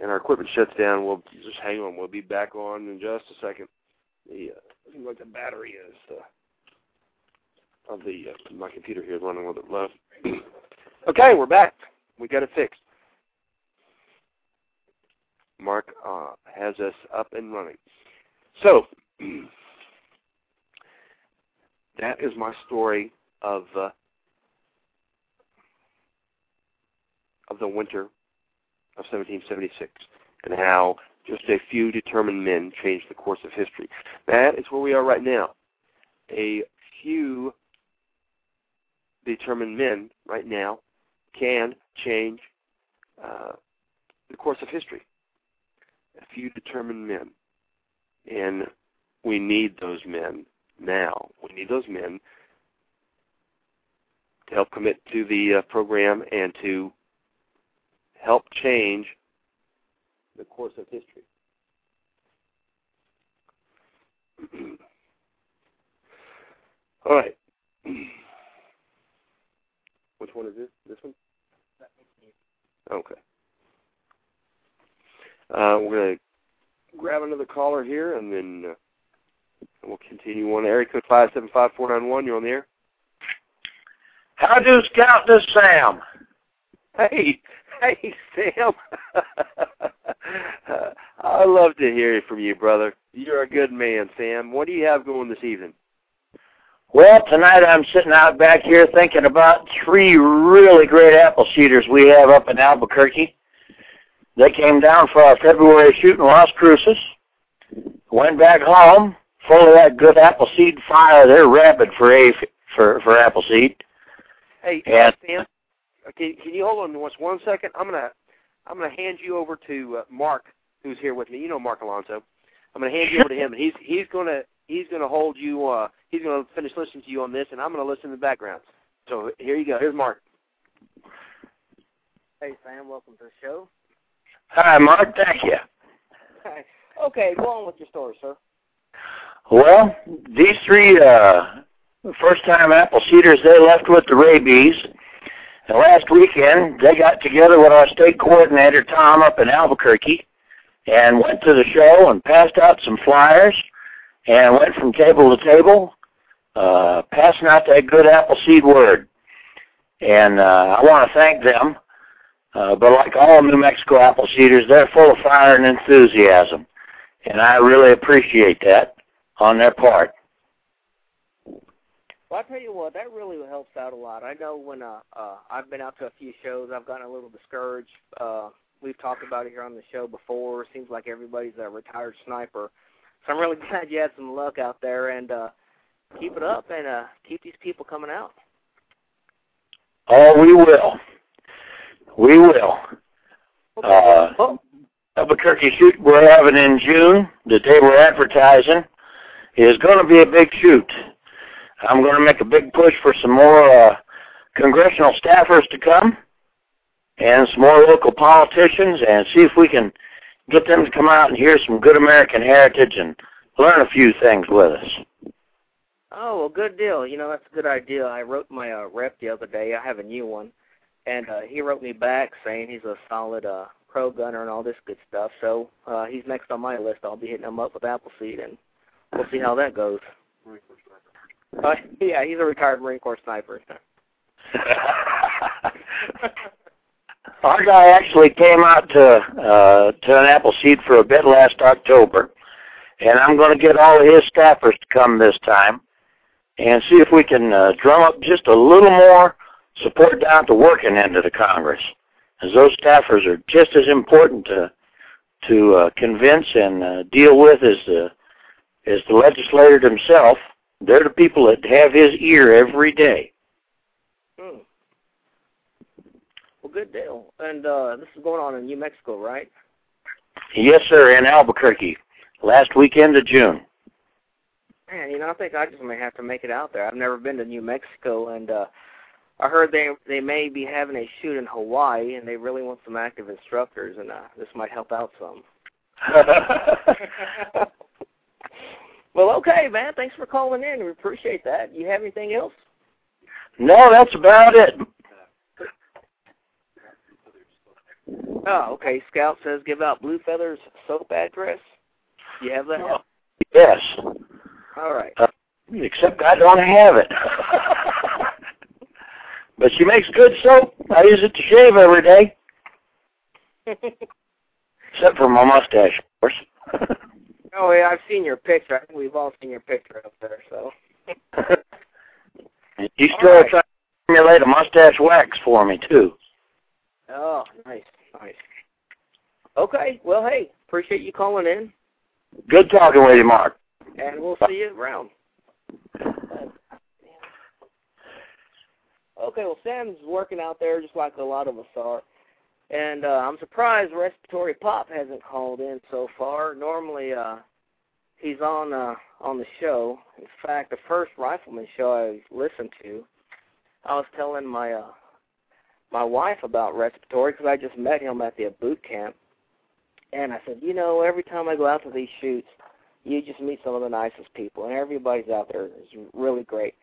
and our equipment shuts down, we'll just hang on. We'll be back on in just a second. The uh, like the battery is uh, of the uh, my computer here is running a little bit low. okay, we're back. We got it fixed. Mark uh, has us up and running. So that is my story of uh, of the winter of 1776 and how just a few determined men changed the course of history. That is where we are right now. A few determined men right now can change uh, the course of history. A few determined men. And we need those men now. We need those men to help commit to the uh, program and to help change the course of history. All right. Which one is this? This one? Okay. Uh, we're going to grab another caller here, and then uh, we'll continue on. Area code 575491, you're on the air. How do Scout this, Sam? Hey, hey, Sam. I love to hear from you, brother. You're a good man, Sam. What do you have going this evening? Well, tonight I'm sitting out back here thinking about three really great Appleseeders we have up in Albuquerque. They came down for our February shoot in Las Cruces. Went back home, full of that good apple seed fire. They're rabid for a for for Appleseed. Hey, And- Sam, can, can you hold on just one second? I'm gonna I'm gonna hand you over to uh, Mark, who's here with me. You know Mark Alonso. I'm gonna hand you over to him, and he's he's gonna he's gonna hold you. uh He's gonna finish listening to you on this, and I'm gonna listen in the background. So here you go. Here's Mark. Hey Sam, welcome to the show. Hi, Mark. Thank you. Hi. Okay, go on with your story, sir. Well, these three uh, first-time apple seeders, they left with the rabies. And last weekend, they got together with our state coordinator, Tom, up in Albuquerque, and went to the show and passed out some flyers and went from table to table, uh, passing out that good apple seed word. And uh, I want to thank them. Uh, but like all New Mexico apple seeders, they're full of fire and enthusiasm. And I really appreciate that on their part. Well, I tell you what, that really helps out a lot. I know when uh, uh, I've been out to a few shows, I've gotten a little discouraged. Uh, we've talked about it here on the show before. Seems like everybody's a retired sniper. So I'm really glad you had some luck out there, and uh, keep it up and uh, keep these people coming out. Oh, we will. We will. Uh, well, Albuquerque shoot we're having in June, the day we're advertising, is going to be a big shoot. I'm going to make a big push for some more uh, congressional staffers to come and some more local politicians and see if we can get them to come out and hear some good American heritage and learn a few things with us. Oh, well, good deal. You know, that's a good idea. I wrote my uh, rep the other day. I have a new one. And uh, he wrote me back saying he's a solid uh, pro gunner and all this good stuff. So uh, he's next on my list. I'll be hitting him up with Appleseed, and we'll see how that goes. Uh, yeah, he's a retired Marine Corps sniper. Our guy actually came out to uh, to an Appleseed for a bit last October, and I'm going to get all of his staffers to come this time and see if we can uh, drum up just a little more support down at the working end of the Congress, as those staffers are just as important to to uh, convince and uh, deal with as the as the legislator himself. They're the people that have his ear every day. Hmm. Well, good deal. And uh, this is going on in New Mexico, right? Yes, sir, in Albuquerque, last weekend of June. Man, you know, I think I just may have to make it out there. I've never been to New Mexico, and uh I heard they they may be having a shoot in Hawaii, and they really want some active instructors, and uh this might help out some. well, okay, man. Thanks for calling in. We appreciate that. You have anything else? no, that's about it. Oh, okay. Scout says give out Blue Feather's soap address. You have that? Oh, Yes. All right. Uh, except I don't have it. but she makes good soap. I use it to shave every day, except for my mustache, of course. oh yeah, I've seen your picture. I think we've all seen your picture up there. So. you still right. try to formulate a mustache wax for me too. Oh, nice. Okay. Well, hey, appreciate you calling in, Good talking with you, Mark. and we'll see you around. Okay, well, Sam's working out there just like a lot of us are. And uh, I'm surprised Respiratory Pop hasn't called in so far. Normally, uh, he's on uh, on the show. In fact, the first Rifleman show I listened to, I was telling my uh, my wife about Respiratory because I just met him at the boot camp, and I said, you know, every time I go out to these shoots, you just meet some of the nicest people, and everybody's out there is really great.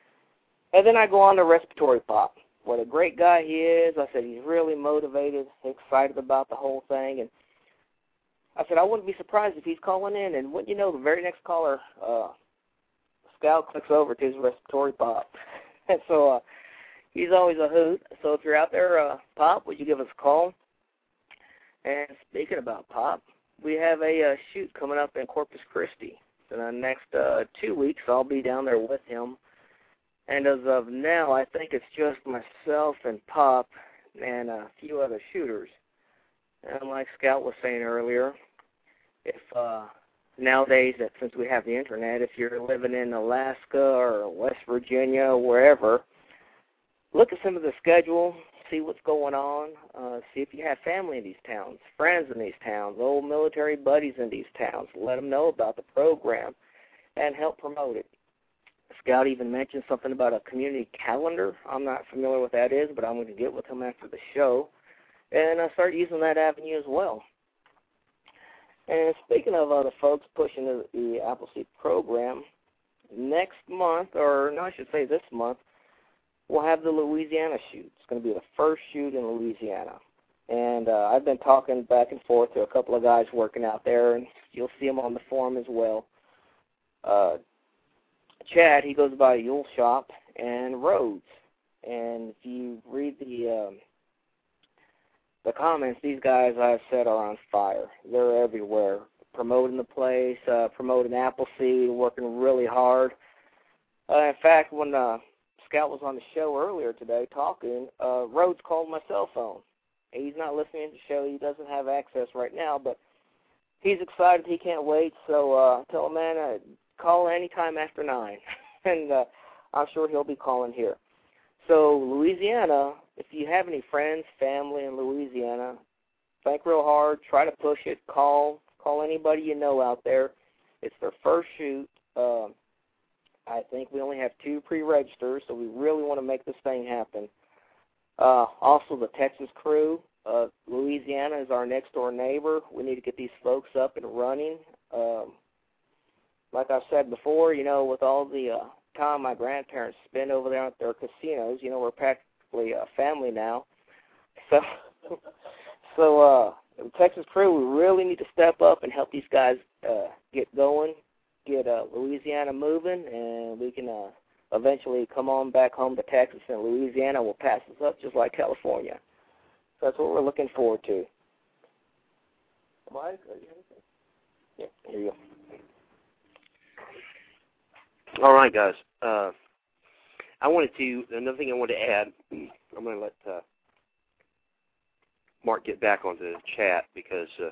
And then I go on to Respiratory Pop. What a great guy he is. I said he's really motivated, excited about the whole thing, and I said I wouldn't be surprised if he's calling in. And what you know, the very next caller, uh, Scout clicks over to his Respiratory Pop, and so uh, he's always a hoot. So if you're out there, uh, Pop, would you give us a call? And speaking about Pop, we have a uh, shoot coming up in Corpus Christi. In the next uh, two weeks, I'll be down there with him. And as of now, I think it's just myself and Pop and a few other shooters. And like Scout was saying earlier, if uh, nowadays that since we have the internet, if you're living in Alaska or West Virginia or wherever, look at some of the schedule, see what's going on, uh, see if you have family in these towns, friends in these towns, old military buddies in these towns. Let them know about the program and help promote it. Scout even mentioned something about a community calendar. I'm not familiar what that is, but I'm going to get with him after the show and I start using that avenue as well. And speaking of other folks pushing the, the Appleseed program, next month, or no, I should say this month, we'll have the Louisiana shoot. It's going to be the first shoot in Louisiana. And uh, I've been talking back and forth to a couple of guys working out there, and you'll see them on the forum as well. Uh, Chad, he goes by Yule Shop, and Rhodes. And if you read the um, the comments, these guys I've said are on fire. They're everywhere, promoting the place, uh, promoting Appleseed, working really hard. Uh, in fact, when uh, Scout was on the show earlier today talking, uh, Rhodes called my cell phone. He's not listening to the show. He doesn't have access right now, but he's excited. He can't wait. So uh, tell him, man, uh, call anytime after 9. and uh, I'm sure he'll be calling here. So Louisiana, if you have any friends, family in Louisiana, think real hard. Try to push it. Call call anybody you know out there. It's their first shoot. Uh, I think we only have two pre-registers, so we really want to make this thing happen. Uh, also, the Texas crew. Uh, Louisiana is our next door neighbor. We need to get these folks up and running. Um, like I've said before, you know, with all the uh, time my grandparents spend over there at their casinos, you know, we're practically a family now. So, so uh, the Texas crew, we really need to step up and help these guys uh, get going, get uh, Louisiana moving, and we can uh, eventually come on back home to Texas, and Louisiana will pass us up just like California. So that's what we're looking forward to. Mike, are you? Yeah, here you go. All right, guys. Uh, I wanted to another thing I wanted to add. I'm going to let uh, Mark get back onto the chat because uh,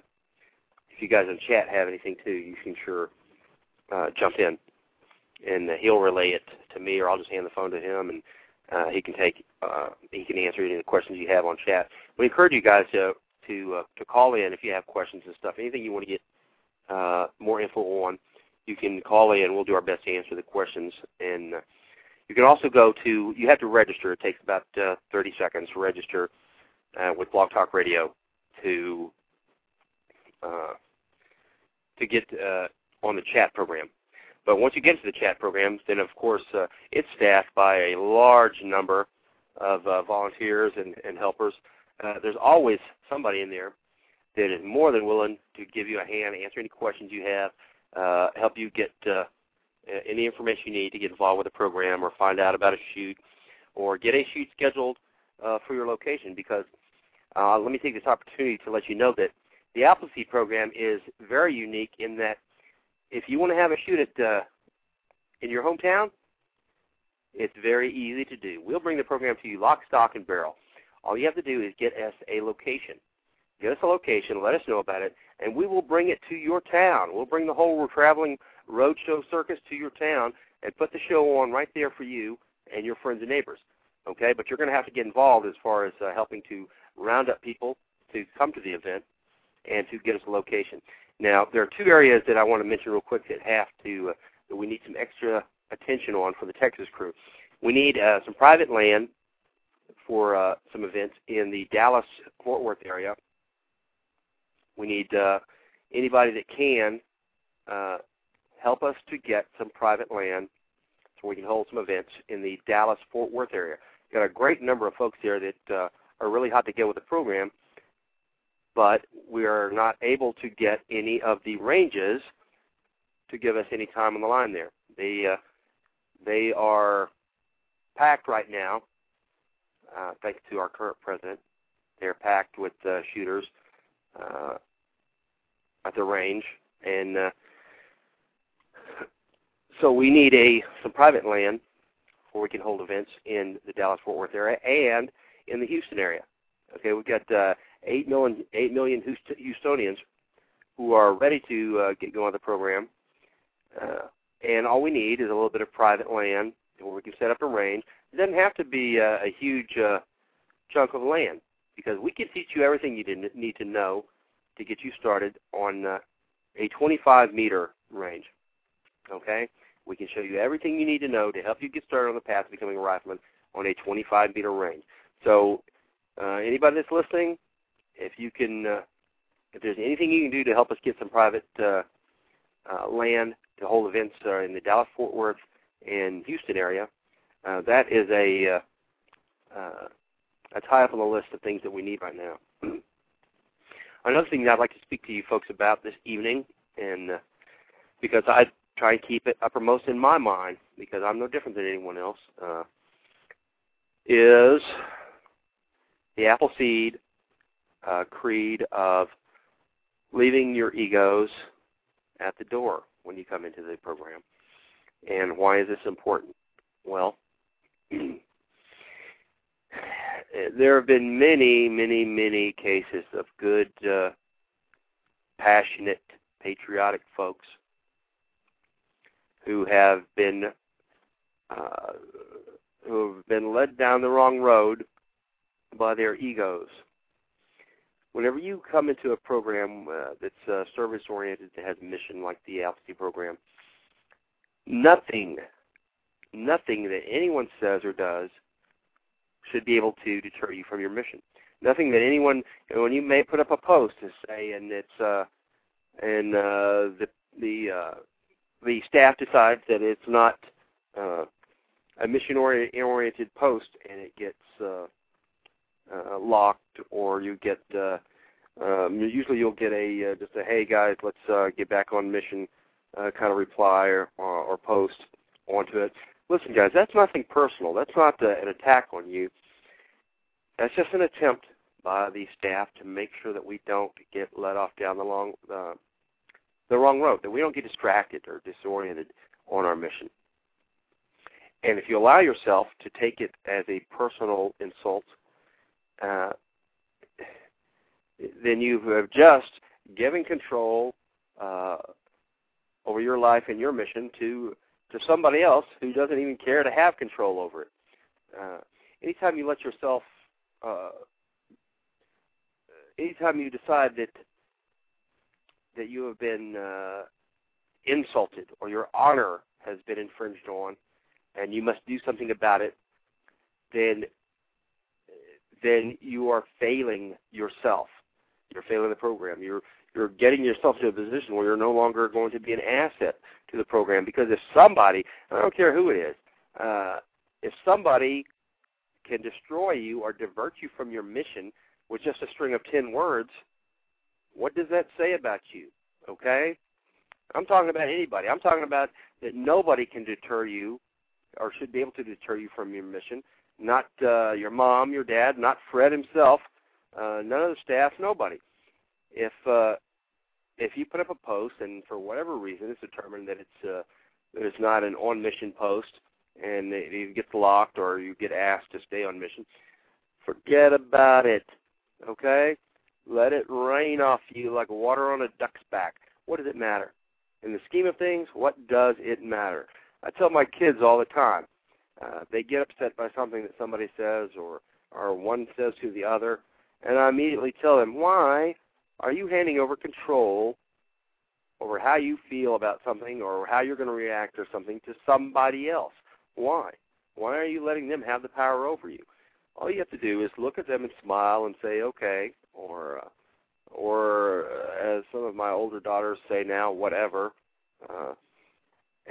if you guys in chat have anything too, you can sure uh, jump in, and he'll relay it to me, or I'll just hand the phone to him, and uh, he can take uh, he can answer any of the questions you have on chat. We encourage you guys to to uh, to call in if you have questions and stuff. Anything you want to get uh, more info on, you can call in. We'll do our best to answer the questions. And uh, you can also go to, you have to register. It takes about uh, 30 seconds to register uh, with Blog Talk Radio to uh, to get uh, on the chat program. But once you get to the chat program, then of course uh, it's staffed by a large number of uh, volunteers and, and helpers. Uh, there's always somebody in there that is more than willing to give you a hand, answer any questions you have, uh, help you get uh, any information you need to get involved with the program or find out about a shoot or get a shoot scheduled uh, for your location because uh, let me take this opportunity to let you know that the Appleseed program is very unique in that if you want to have a shoot at uh, in your hometown, it's very easy to do. We'll bring the program to you lock, stock, and barrel. All you have to do is get us a location. Get us a location, let us know about it, and we will bring it to your town. We'll bring the whole traveling roadshow circus to your town and put the show on right there for you and your friends and neighbors. Okay, but you're going to have to get involved as far as uh, helping to round up people to come to the event and to get us a location. Now, there are two areas that I want to mention real quick that have to uh, that we need some extra attention on for the Texas crew. We need uh, some private land for uh, some events in the Dallas Fort Worth area. We need uh, anybody that can uh, help us to get some private land so we can hold some events in the Dallas Fort Worth area. Got a great number of folks there that uh, are really hot to get with the program, but we are not able to get any of the ranges to give us any time on the line there. They uh, they are packed right now. Uh, thanks to our current president, they're packed with uh, shooters uh, at the range, and uh, so we need a some private land where we can hold events in the Dallas Fort Worth area and in the Houston area. Okay, we've got uh, eight million eight million Houstonians who are ready to uh, get going on the program, uh, and all we need is a little bit of private land where we can set up a range. It doesn't have to be uh, a huge uh, chunk of land because we can teach you everything you need to know to get you started on uh, a 25 meter range. Okay, we can show you everything you need to know to help you get started on the path to becoming a rifleman on a 25 meter range. So, uh, anybody that's listening, if you can, uh, if there's anything you can do to help us get some private uh, uh, land to hold events uh, in the Dallas Fort Worth and Houston area, uh, that is a uh, uh, tie up on the list of things that we need right now. Another thing that I'd like to speak to you folks about this evening, and uh, because I try and keep it uppermost in my mind, because I'm no different than anyone else, uh, is the Appleseed uh, creed of leaving your egos at the door when you come into the program. And why is this important? Well, there have been many, many, many cases of good, uh, passionate, patriotic folks who have been uh, who have been led down the wrong road by their egos. Whenever you come into a program uh, that's uh, service oriented, that has a mission like the Appleseed program, nothing, nothing that anyone says or does should be able to deter you from your mission. Nothing that anyone when you may put up a post to say and it's uh and uh the the uh the staff decides that it's not uh a mission oriented post and it gets uh uh locked or you get uh um usually you'll get a uh, just a hey guys let's uh get back on mission uh kind of reply or or, or post onto it listen, guys, that's nothing personal. That's not uh, an attack on you. That's just an attempt by the staff to make sure that we don't get led off down the long uh, the wrong road, that we don't get distracted or disoriented on our mission. And if you allow yourself to take it as a personal insult, uh, then you have just given control uh, over your life and your mission to to somebody else who doesn't even care to have control over it. Uh, anytime you let yourself, uh, anytime you decide that that you have been uh, insulted or your honor has been infringed on, and you must do something about it, then then you are failing yourself. You're failing the program. You're you're getting yourself to a position where you're no longer going to be an asset to the program because if somebody, I don't care who it is, uh, if somebody can destroy you or divert you from your mission with just a string of 10 words, what does that say about you? Okay? I'm talking about anybody. I'm talking about that nobody can deter you or should be able to deter you from your mission. Not uh, your mom, your dad, not Fred himself, uh, none of the staff, nobody. If uh, if you put up a post and for whatever reason it's determined that it's uh, that it's not an on mission post and it either gets locked or you get asked to stay on mission, forget about it. Okay? Let it rain off you like water on a duck's back. What does it matter? In the scheme of things, what does it matter? I tell my kids all the time. Uh, they get upset by something that somebody says or or one says to the other, and I immediately tell them, "Why are you handing over control over how you feel about something or how you're going to react or something to somebody else? Why? Why are you letting them have the power over you? All you have to do is look at them and smile and say, "Okay," or uh, or uh, as some of my older daughters say now, whatever, uh,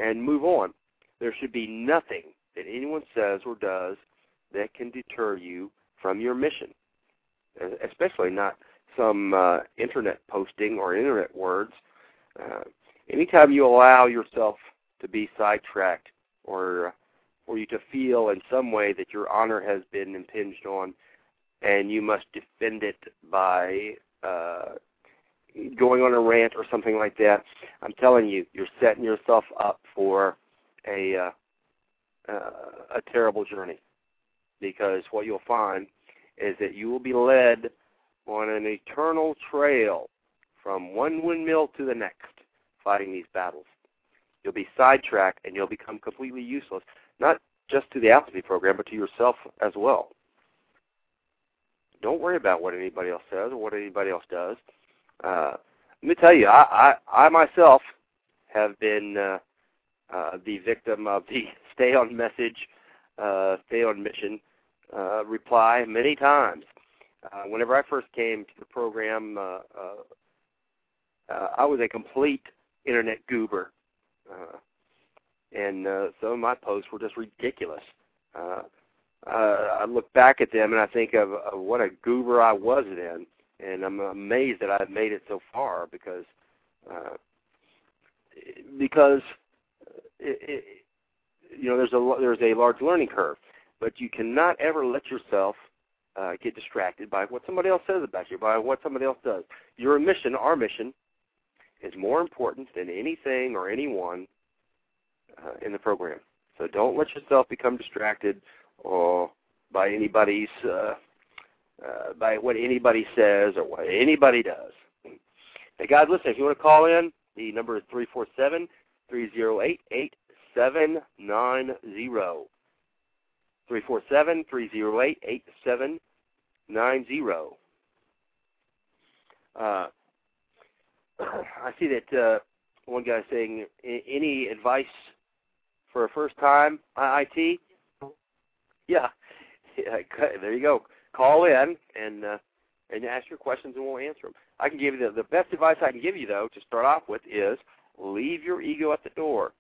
and move on. There should be nothing that anyone says or does that can deter you from your mission, especially not some uh, internet posting or internet words. Uh, anytime you allow yourself to be sidetracked or for you to feel in some way that your honor has been impinged on and you must defend it by uh, going on a rant or something like that, I'm telling you, you're setting yourself up for a uh, uh, a terrible journey because what you'll find is that you will be led on an eternal trail from one windmill to the next fighting these battles. You'll be sidetracked and you'll become completely useless, not just to the Appleseed program, but to yourself as well. Don't worry about what anybody else says or what anybody else does. Uh, let me tell you, I, I, I myself have been uh, uh, the victim of the stay on message, uh, stay on mission uh, reply many times. Uh, whenever I first came to the program, uh, uh, uh, I was a complete internet goober, uh, and uh, some of my posts were just ridiculous. Uh, uh, I look back at them and I think of, of what a goober I was then, and I'm amazed that I've made it so far because uh, because you know there's a there's a large learning curve, but you cannot ever let yourself uh, get distracted by what somebody else says about you, by what somebody else does. Your mission, our mission, is more important than anything or anyone uh, in the program. So don't let yourself become distracted or by anybody's uh, uh, by what anybody says or what anybody does. Hey guys, listen, if you want to call in, the number is three four seven three zero eight eight seven nine zero. Three four seven three zero eight eight seven nine zero. Uh, I see that uh, one guy saying, any advice for a first time IIT? Yeah. yeah, there you go. Call in and uh, and ask your questions, and we'll answer them. I can give you the, the best advice I can give you, though, to start off with, is leave your ego at the door.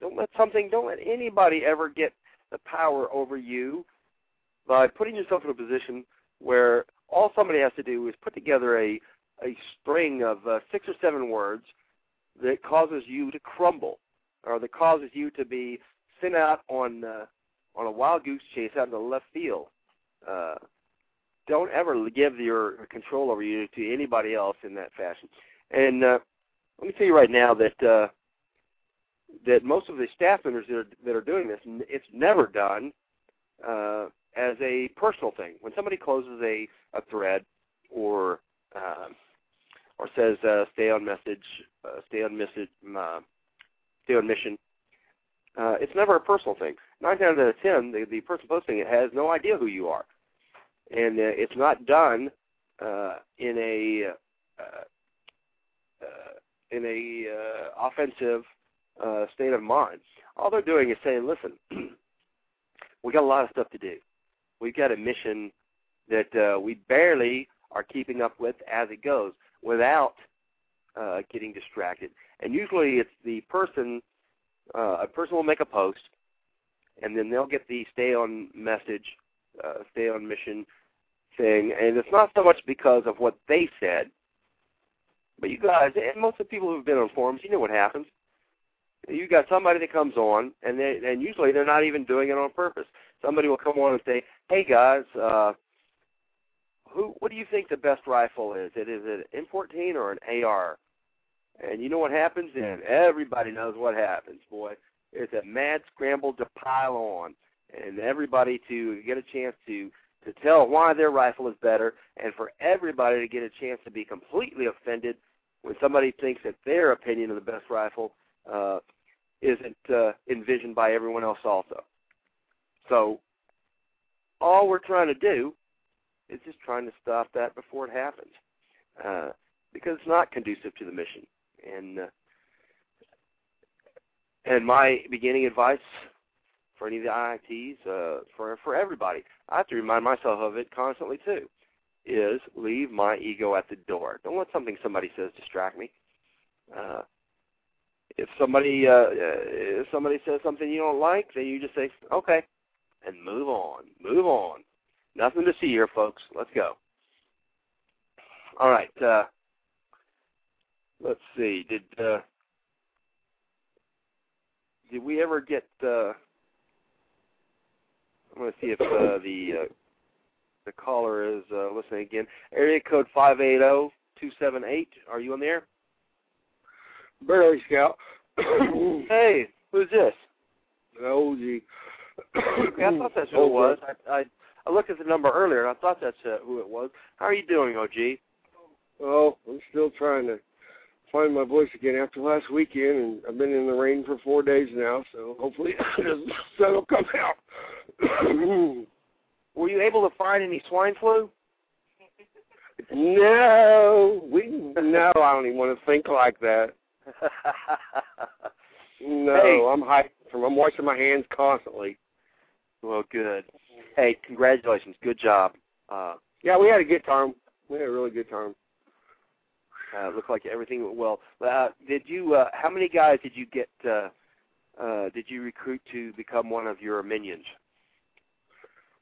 Don't let something, don't let anybody ever get the power over you by putting yourself in a position where all somebody has to do is put together a a string of uh, six or seven words that causes you to crumble, or that causes you to be sent out on uh, on a wild goose chase out in the left field. Uh, don't ever give your control over you to anybody else in that fashion. And uh, let me tell you right now that uh, that most of the staff members that are, that are doing this, it's never done uh, as a personal thing. When somebody closes a, a thread or uh, or says uh, stay on message, uh, stay on message, uh, stay on mission, uh, it's never a personal thing. Nine times out of ten, the, the person posting it has no idea who you are, and uh, it's not done uh, in a uh, uh, in a uh, offensive uh, state of mind. All they're doing is saying, "Listen, we got a lot of stuff to do. We've got a mission that uh, we barely are keeping up with as it goes without uh, getting distracted." And usually, it's the person. Uh, a person will make a post, and then they'll get the stay on message, uh, stay on mission thing, and it's not so much because of what they said, but you guys, and most of the people who've been on forums, you know what happens. You got somebody that comes on, and they, and usually they're not even doing it on purpose. Somebody will come on and say, "Hey guys, uh, who, what do you think the best rifle is? It is an M14 or an AR?" And you know what happens then? Everybody knows what happens, boy. It's a mad scramble to pile on, and everybody to get a chance to to tell why their rifle is better, and for everybody to get a chance to be completely offended when somebody thinks that their opinion of the best rifle uh, isn't uh, envisioned by everyone else also. So all we're trying to do is just trying to stop that before it happens, uh, because it's not conducive to the mission. And uh, and my beginning advice for any of the IITs, uh, for for everybody, I have to remind myself of it constantly too is leave my ego at the door. Don't let something somebody says distract me. Uh, if somebody uh, if somebody says something you don't like, then you just say okay, and move on. Move on. Nothing to see here, folks. Let's go. All right. Uh, let's see. Did uh, did we ever get? Uh, I'm going to see if uh, the uh, the caller is uh, listening again. Area code five eight zero two seven eight. Are you on there? Barely Scout. hey, who's this? OG. okay, I thought that's who it was. I, I I looked at the number earlier and I thought that's uh, who it was. How are you doing, OG? Oh, I'm still trying to find my voice again after last weekend, and I've been in the rain for four days now, so hopefully the sun will come out. Were you able to find any swine flu? no, we no. I don't even want to think like that. no, Hey. I'm hyped. From I'm washing my hands constantly. well, good. Hey, congratulations. Good job. Uh, Yeah, we had a good time. We had a really good time. uh, looked like everything went well. Uh, did you? Uh, how many guys did you get? Uh, uh, did you recruit to become one of your minions?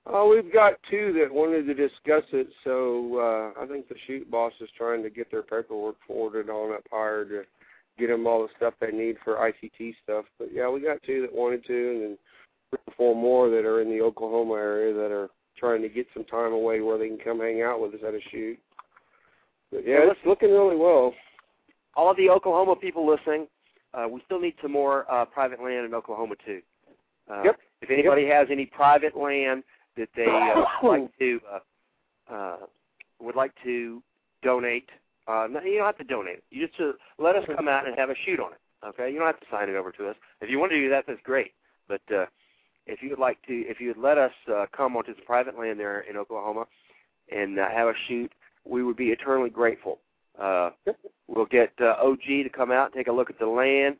Oh, we've got two that wanted to discuss it, so uh, I think the shoot boss is trying to get their paperwork forwarded on up higher to get them all the stuff they need for ICT stuff. But yeah, we got two that wanted to, and then three or four more that are in the Oklahoma area that are trying to get some time away where they can come hang out with us at a shoot. But yeah, Well, it's looking really well. All of the Oklahoma people listening, uh, we still need some more uh, private land in Oklahoma too. Uh, Yep. If anybody has any private land that they uh, like to uh, uh, would like to donate, uh, you don't have to donate. You just uh, let us come out and have a shoot on it. Okay, you don't have to sign it over to us. If you want to do that, that's great. But uh, if you would like to, if you would let us uh, come onto some private land there in Oklahoma and uh, have a shoot, we would be eternally grateful. Uh, we'll get uh, OG to come out and take a look at the land.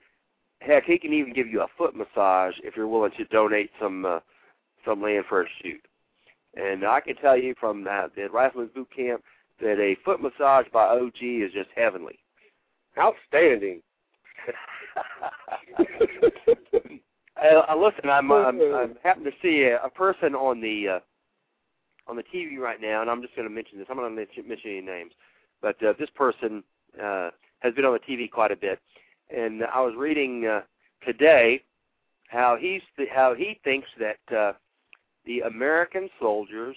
Heck, he can even give you a foot massage if you're willing to donate some uh, some land for a shoot. And I can tell you from uh, the Rifleman's Boot Camp that a foot massage by OG is just heavenly. Outstanding. Uh, listen, I'm, I'm I'm happen to see a, a person on the uh, on the TV right now, and I'm just going to mention this. I'm not going to mention, mention any names, but uh, this person uh, has been on the TV quite a bit, and I was reading uh, today how he's th- how he thinks that uh, the American soldiers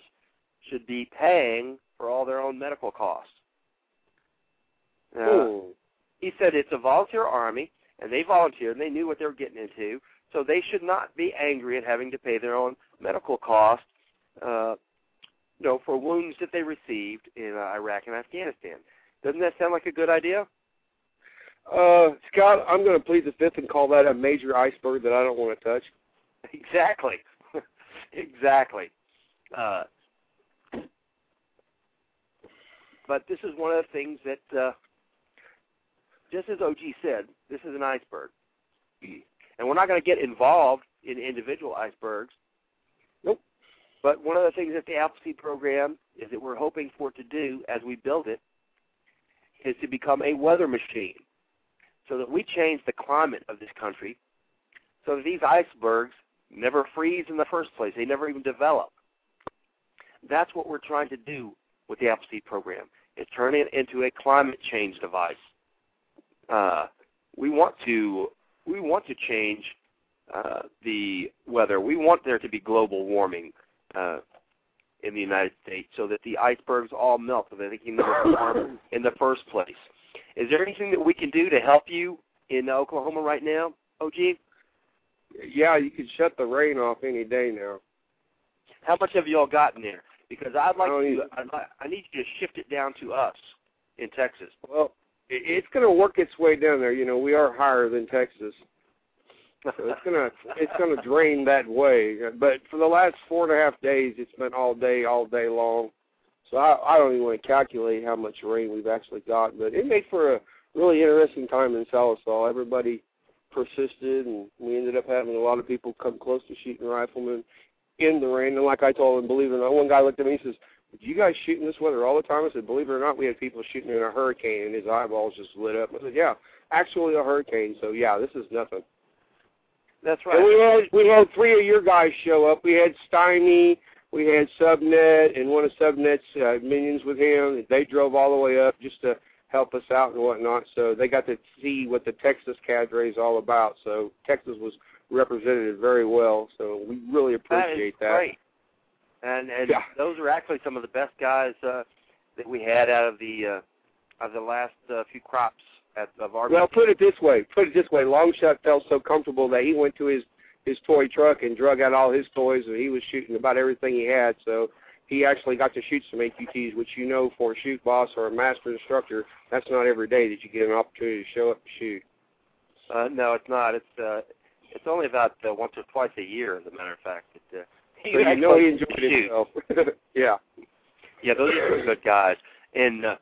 should be paying for all their own medical costs. Uh, he said it's a volunteer army, and they volunteered, and they knew what they were getting into, so they should not be angry at having to pay their own medical costs, uh, you know, for wounds that they received in uh, Iraq and Afghanistan. Doesn't that sound like a good idea? Uh, Scott, I'm going to plead the fifth and call that a major iceberg that I don't want to touch. Exactly. exactly. Uh, but this is one of the things that uh, just as OG said, this is an iceberg, and we're not going to get involved in individual icebergs. Nope. But one of the things that the Appleseed program is that we're hoping for to do as we build it is to become a weather machine, so that we change the climate of this country, so that these icebergs never freeze in the first place. They never even develop. That's what we're trying to do with the Appleseed program. Is turn it into a climate change device. Uh, we want to we want to change uh, the weather. We want there to be global warming uh, in the United States so that the icebergs all melt so that they can never form in the first place. Is there anything that we can do to help you in Oklahoma right now, OG? Yeah, you can shut the rain off any day now. How much have you all gotten there? Because I'd like Oh, to, you- I'd like, I need you to shift it down to us in Texas. Well, it, it's going to work its way down there. You know, we are higher than Texas, so it's gonna it's gonna drain that way. But for the last four and a half days, it's been all day, all day long. So I, I don't even want to calculate how much rain we've actually got. But it made for a really interesting time in Sallisaw. Everybody persisted, and we ended up having a lot of people come close to shooting riflemen in the rain. And like I told him, believe it or not, one guy looked at me and says, "Do you guys shoot in this weather all the time?" I said, "Believe it or not, we had people shooting in a hurricane, and his eyeballs just lit up." I said, "Yeah, actually a hurricane. So yeah, this is nothing." That's And we right. had we had three of your guys show up. We had Steiny, we had Subnet, and one of Subnet's uh, minions with him. They drove all the way up just to help us out and whatnot. So they got to see what the Texas cadre is all about. So Texas was represented it very well. So we really appreciate that. Is Great. And and Yeah. those are actually some of the best guys uh, that we had out of the uh, of the last uh, few crops at of our. Well, put it this way. Put it this way. Longshot felt so comfortable that he went to his his toy truck and drug out all his toys, and he was shooting about everything he had. So he actually got to shoot some AQTs, which you know, for a shoot boss or a master instructor, that's not every day that you get an opportunity to show up and shoot. Uh, no, it's not. It's uh, it's only about uh, once or twice a year, as a matter of fact. That, uh, So you know he enjoyed himself. yeah. Yeah, those are some good guys, and uh,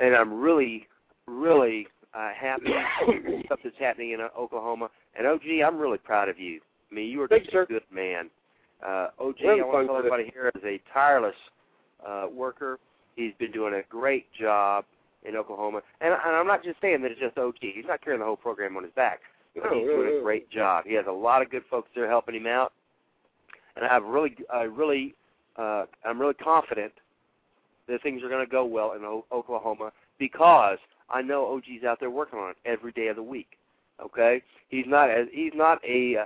and I'm really, really uh, happy stuff that's happening in uh, Oklahoma. And OG, I'm really proud of you. I mean, you are Thanks, just sir. a good man. Uh, OG, I want to tell with it. everybody here is a tireless uh, worker. He's been doing a great job in Oklahoma, and, and I'm not just saying that it's just OG. He's not carrying the whole program on his back. He's doing a great job. He has a lot of good folks there helping him out, and I have really, I really, uh, I'm really confident that things are going to go well in o- Oklahoma because I know OG's out there working on it every day of the week. Okay, he's not as he's not a uh,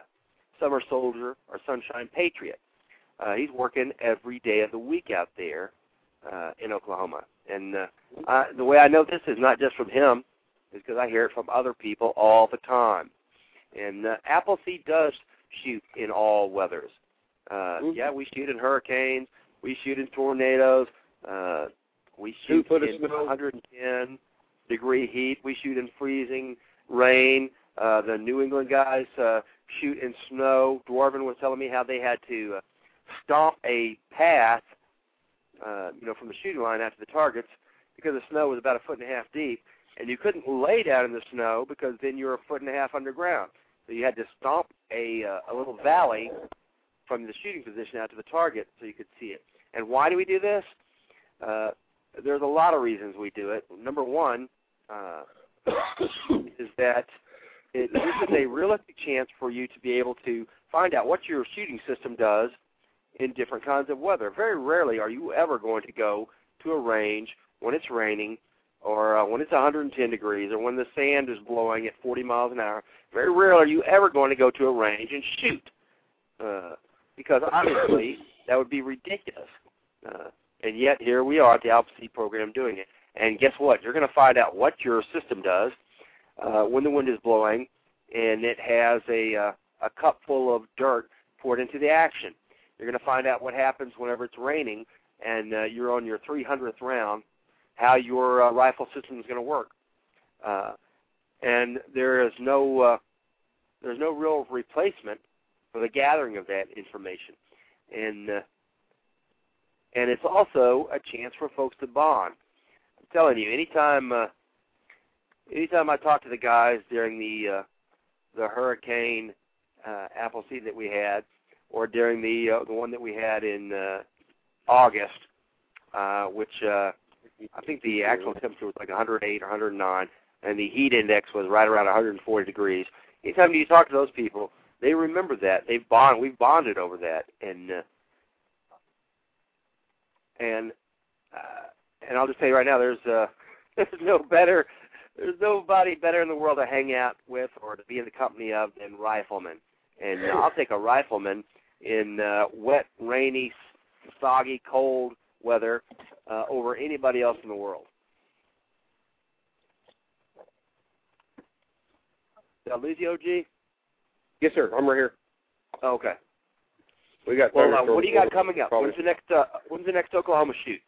summer soldier or sunshine patriot. Uh, he's working every day of the week out there uh, in Oklahoma, and uh, I, the way I know this is not just from him, is because I hear it from other people all the time. And uh, Appleseed does shoot in all weathers. Uh, Mhm. Yeah, we shoot in hurricanes, we shoot in tornadoes, uh, we shoot in 110 degree heat, we shoot in freezing rain. Uh, the New England guys uh, shoot in snow. Dwarven was telling me how they had to uh, stomp a path, uh, you know, from the shooting line to the targets because the snow was about a foot and a half deep, and you couldn't lay down in the snow because then you're a foot and a half underground. So you had to stomp a uh, a little valley from the shooting position out to the target so you could see it. And why do we do this? Uh, there's a lot of reasons we do it. Number one uh, is that it gives us a realistic chance for you to be able to find out what your shooting system does in different kinds of weather. Very rarely are you ever going to go to a range when it's raining or uh, when it's 110 degrees or when the sand is blowing at 40 miles an hour. Very rarely are you ever going to go to a range and shoot uh, because obviously that would be ridiculous. Uh, and yet here we are at the Alpha C program doing it. And guess what? You're going to find out what your system does uh, when the wind is blowing, and it has a uh, a cup full of dirt poured into the action. You're going to find out what happens whenever it's raining and uh, you're on your 300th round, how your uh, rifle system is going to work. Uh, and there is no uh, there's no real replacement for the gathering of that information, and uh, and it's also a chance for folks to bond. I'm telling you, anytime uh, anytime I talk to the guys during the uh, the hurricane uh, apple season that we had, or during the uh, the one that we had in uh, August, uh, which uh, I think the actual temperature was like 108 or 109, and the heat index was right around 140 degrees. Anytime you talk to those people, they remember that. They've bond. We've bonded over that, and uh, and uh, and I'll just tell you right now, there's uh, there's no better, there's nobody better in the world to hang out with or to be in the company of than riflemen. And uh, I'll take a rifleman in uh, wet, rainy, soggy, cold weather uh, over anybody else in the world. Did I lose you, OG? Yes, sir. I'm right here. Okay. We got. Well, uh, what do you got coming up? probably. When's the next? Uh, when's the next Oklahoma shoot?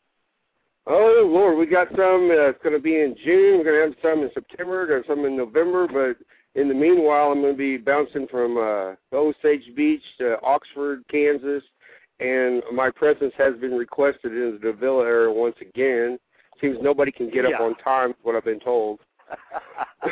Oh Lord, we got some. Uh, it's going to be in June. We're going to have some in September. Got some in November. But in the meanwhile, I'm going to be bouncing from uh, Osage Beach to Oxford, Kansas, and my presence has been requested in the Davilla area once again. Seems nobody can get Yeah. up on time. is What I've been told.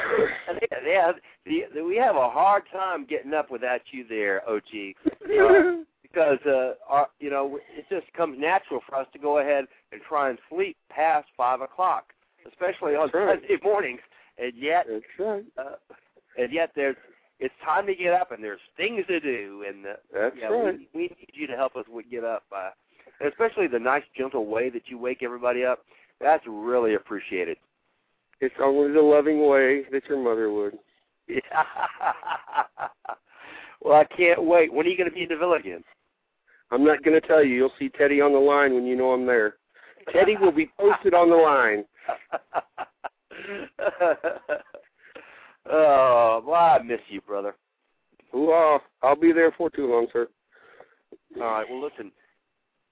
yeah, we have a hard time getting up without you there, OG, uh, because uh, our, you know it just comes natural for us to go ahead and try and sleep past five o'clock, especially on right. Sunday mornings. And yet, right. uh, and yet there's it's time to get up, and there's things to do, and uh, That's yeah, right. we, we need you to help us get up, uh, especially the nice, gentle way that you wake everybody up. That's really appreciated. It's only the loving way that your mother would. Yeah. well, I can't wait. When are you going to be in Davilla again? I'm not going to tell you. You'll see Teddy on the line when you know I'm there. Teddy will be posted on the line. oh, well, I miss you, brother. Uh, I'll be there for too long, sir. All right. Well, listen.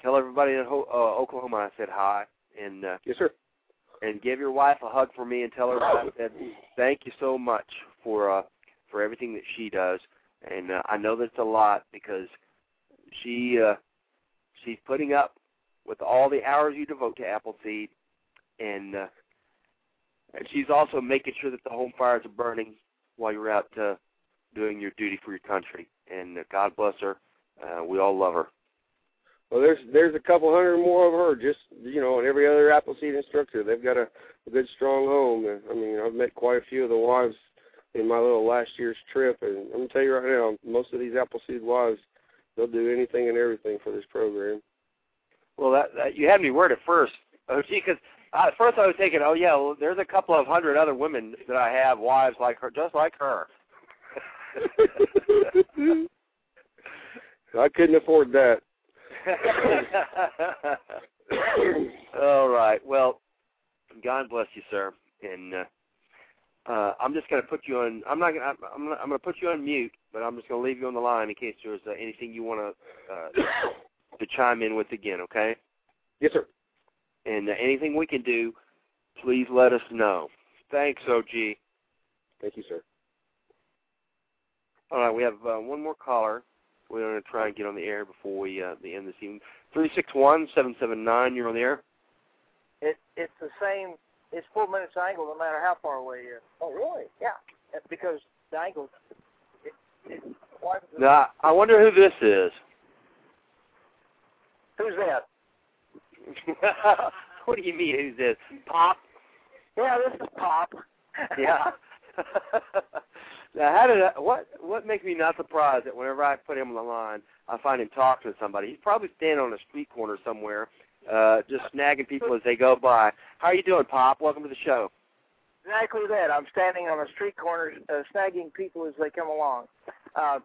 Tell everybody in Ho- uh, Oklahoma I said hi, and uh, Yes, sir. and give your wife a hug for me, and tell her I said thank you so much for uh, for everything that she does. And uh, I know that's a lot because she uh, she's putting up with all the hours you devote to Appleseed, and uh, and she's also making sure that the home fires are burning while you're out uh, doing your duty for your country. And uh, God bless her. Uh, we all love her. Well, there's there's a couple hundred more of her. Just you know, and every other Appleseed instructor, they've got a, a good strong home. I mean, I've met quite a few of the wives in my little last year's trip, and I'm gonna tell you right now, most of these Appleseed wives, they'll do anything and everything for this program. Well, that, that you had me worried at first, OG, because uh, at first I was thinking, oh yeah, well, there's a couple of hundred other women that I have wives like her, just like her. I couldn't afford that. All right. Well, God bless you, sir. And uh, uh, I'm just going to put you on. I'm not. Gonna, I'm. I'm gonna- I'm going to put you on mute, but I'm just going to leave you on the line in case there's uh, anything you want to uh, to chime in with again. Okay. yes, sir. And uh, anything we can do, please let us know. Thanks, OG. Thank you, sir. All right, we have uh, one more caller. We're going to try and get on the air before we uh, the end of this evening. Three six one seven seven nine. You're on the air. It it's the same. It's four minutes angle no matter how far away you are. Oh really? Yeah. It's because the angle. It, it, Now, I wonder who this is. Who's that? what do you mean? Who's this? Pop? Yeah, this is Pop. Yeah. now, how did I, what what makes me not surprised that whenever I put him on the line, I find him talking to somebody. He's probably standing on a street corner somewhere, uh, just snagging people as they go by. How are you doing, Pop? Welcome to the show. Exactly that. I'm standing on a street corner, uh, snagging people as they come along. Uh,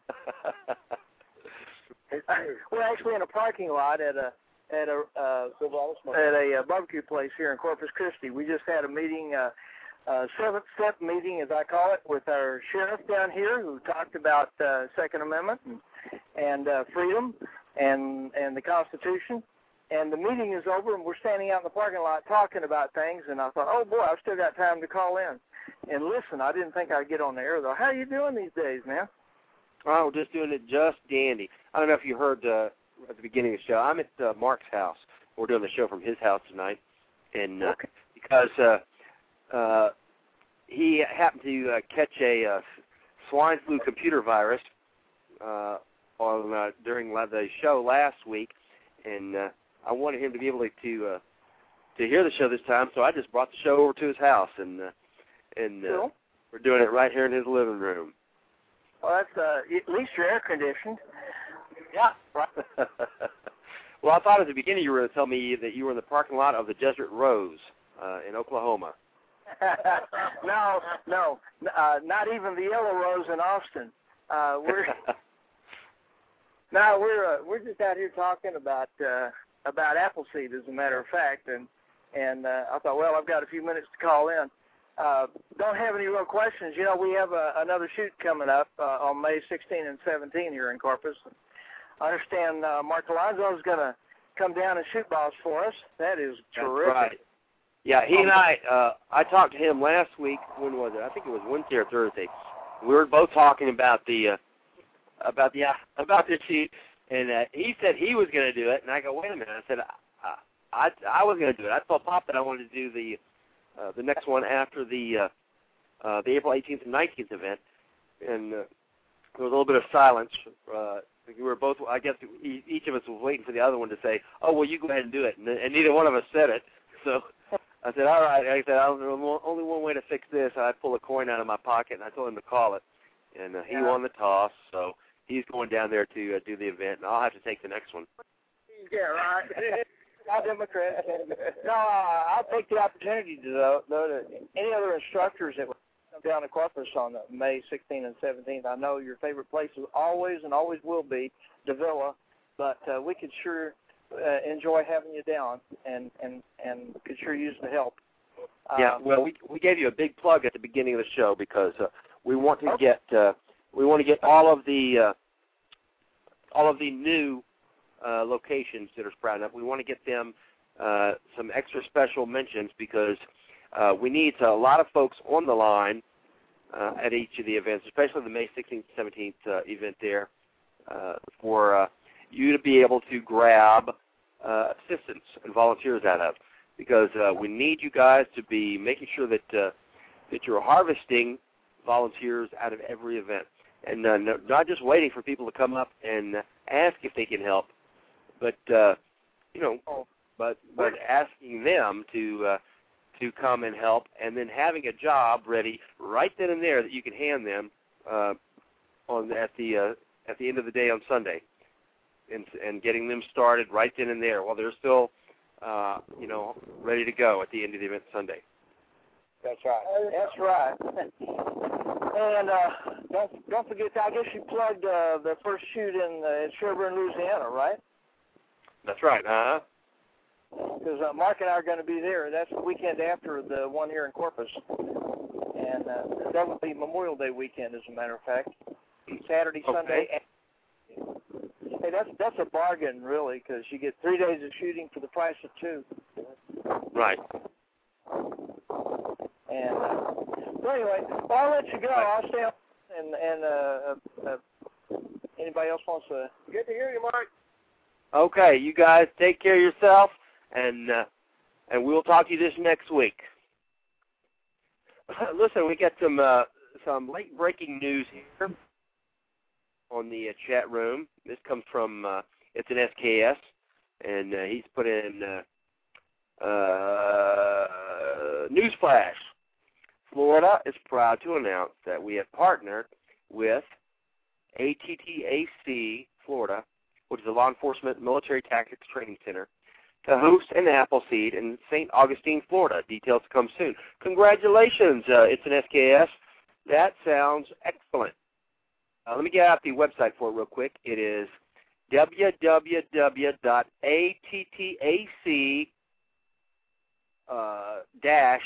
we're actually in a parking lot at a at a uh, at a uh, barbecue place here in Corpus Christi. We just had a meeting, uh, uh, seventh step meeting, as I call it, with our sheriff down here, who talked about uh, Second Amendment and, and uh, freedom and and the Constitution. And the meeting is over, and we're standing out in the parking lot talking about things. And I thought, oh boy, I've still got time to call in and listen. I didn't think I'd get on the air though. How are you doing these days, man? Oh, we're just doing it just dandy. I don't know if you heard uh, at the beginning of the show. I'm at uh, Mark's house. We're doing the show from his house tonight, and uh, Okay. because uh, uh, he happened to uh, catch a uh, swine flu computer virus uh, on uh, during the show last week, and uh, I wanted him to be able to uh, to hear the show this time, so I just brought the show over to his house, and uh, and uh, Cool. we're doing it right here in his living room. Well, that's uh, at least you're air conditioned. Yeah. Right. well, I thought at the beginning you were going to tell me that you were in the parking lot of the Desert Rose uh, in Oklahoma. no, no, uh, not even the Yellow Rose in Austin. Uh, we're no, we're uh, we're just out here talking about uh, about Appleseed, as a matter of fact, and and uh, I thought, well, I've got a few minutes to call in. Uh, don't have any real questions. You know, we have a, another shoot coming up uh, on May 16 and 17 here in Corpus. I understand uh, Mark Alonzo is going to come down and shoot balls for us. That is terrific. That's right. Yeah, he and I uh I talked to him last week. When was it? I think it was Wednesday or Thursday. We were both talking about the uh about the about the sheet, and uh, he said he was going to do it, and I go, wait a minute. I said I I, I was going to do it. I told Pop that I wanted to do the uh, the next one after the uh, uh, the April 18th and 19th event, and uh, there was a little bit of silence. Uh, we were both, I guess, each of us was waiting for the other one to say, "Oh, well, you go ahead and do it," and, and neither one of us said it. So I said, "All right." I said, I "Only one way to fix this." I pull a coin out of my pocket, and I told him to call it, and uh, he Yeah. won the toss. So he's going down there to uh, do the event, and I'll have to take the next one. Yeah, right. Not Democrat. No, uh, I'll take the opportunity to though, though to any other instructors that would come down to Corpus on uh, May 16th and 17th. I know your favorite place is always and always will be Davilla, but uh, we could sure uh, enjoy having you down and and and could sure use the help. Uh, Yeah, well, we we gave you a big plug at the beginning of the show because uh, we want to Okay. get uh, we want to get all of the uh, all of the new uh, locations that are sprouting up. We want to get them uh, some extra special mentions because uh, we need a lot of folks on the line uh, at each of the events, especially the May 16th, 17th uh, event there, uh, for uh, you to be able to grab uh, assistants and volunteers out of because uh, we need you guys to be making sure that uh, that you're harvesting volunteers out of every event, and uh, no, not just waiting for people to come up and uh, ask if they can help, but uh, you know, but but asking them to uh, to come and help, and then having a job ready right then and there that you can hand them uh, on at the uh, at the end of the day on Sunday, and and getting them started right then and there while they're still uh, you know, ready to go at the end of the event Sunday. That's right. That's right. and uh, don't don't forget. I guess you plugged uh, the first shoot in, uh, in Sherburne, Louisiana, right? That's right. Uh huh. Because uh, Mark and I are going to be there. That's the weekend after the one here in Corpus, and uh, that would be Memorial Day weekend, as a matter of fact. Saturday, Okay. Sunday. Hey, that's that's a bargain, really, because you get three days of shooting for the price of two. Right. And uh, so anyway, well, I'll let you go. I'll stay on. And and uh, uh, uh, anybody else wants to? Good to hear you, Mark. Okay, you guys take care of yourself, and uh, and we'll talk to you this next week. Listen, we got some uh, some late breaking news here on the uh, chat room. This comes from uh, it's an SKS, and uh, he's put in uh, uh, newsflash. Florida is proud to announce that we have partnered with ATTAC Florida, which is a law enforcement military tactics training center, to host an Appleseed in St. Augustine, Florida. Details to come soon. Congratulations, uh, it's an SKS. That sounds excellent. Uh, let me get out the website for it real quick. It is www.attac uh, dash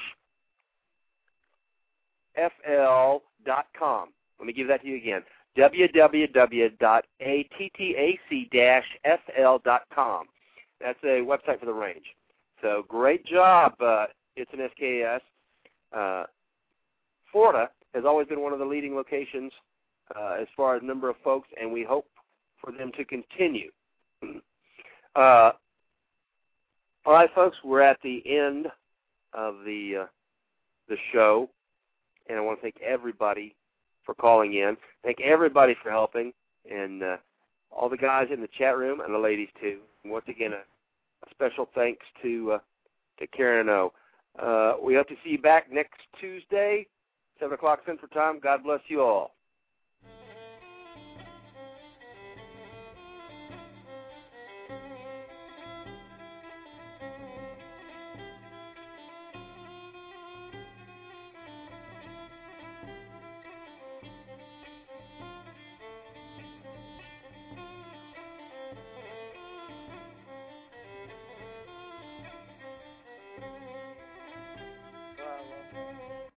fl.com. Let me give that to you again. www.attac-fl.com. That's a website for the range. So great job. Uh, it's an SKS. Uh, Florida has always been one of the leading locations uh, as far as number of folks, and we hope for them to continue. Uh, all right, folks, we're at the end of the uh, the show. And I want to thank everybody for calling in. Thank everybody for helping, and uh, all the guys in the chat room and the ladies too. Once again, a, a special thanks to uh, to Karen O. Uh, we hope to see you back next Tuesday, seven o'clock Central Time. God bless you all.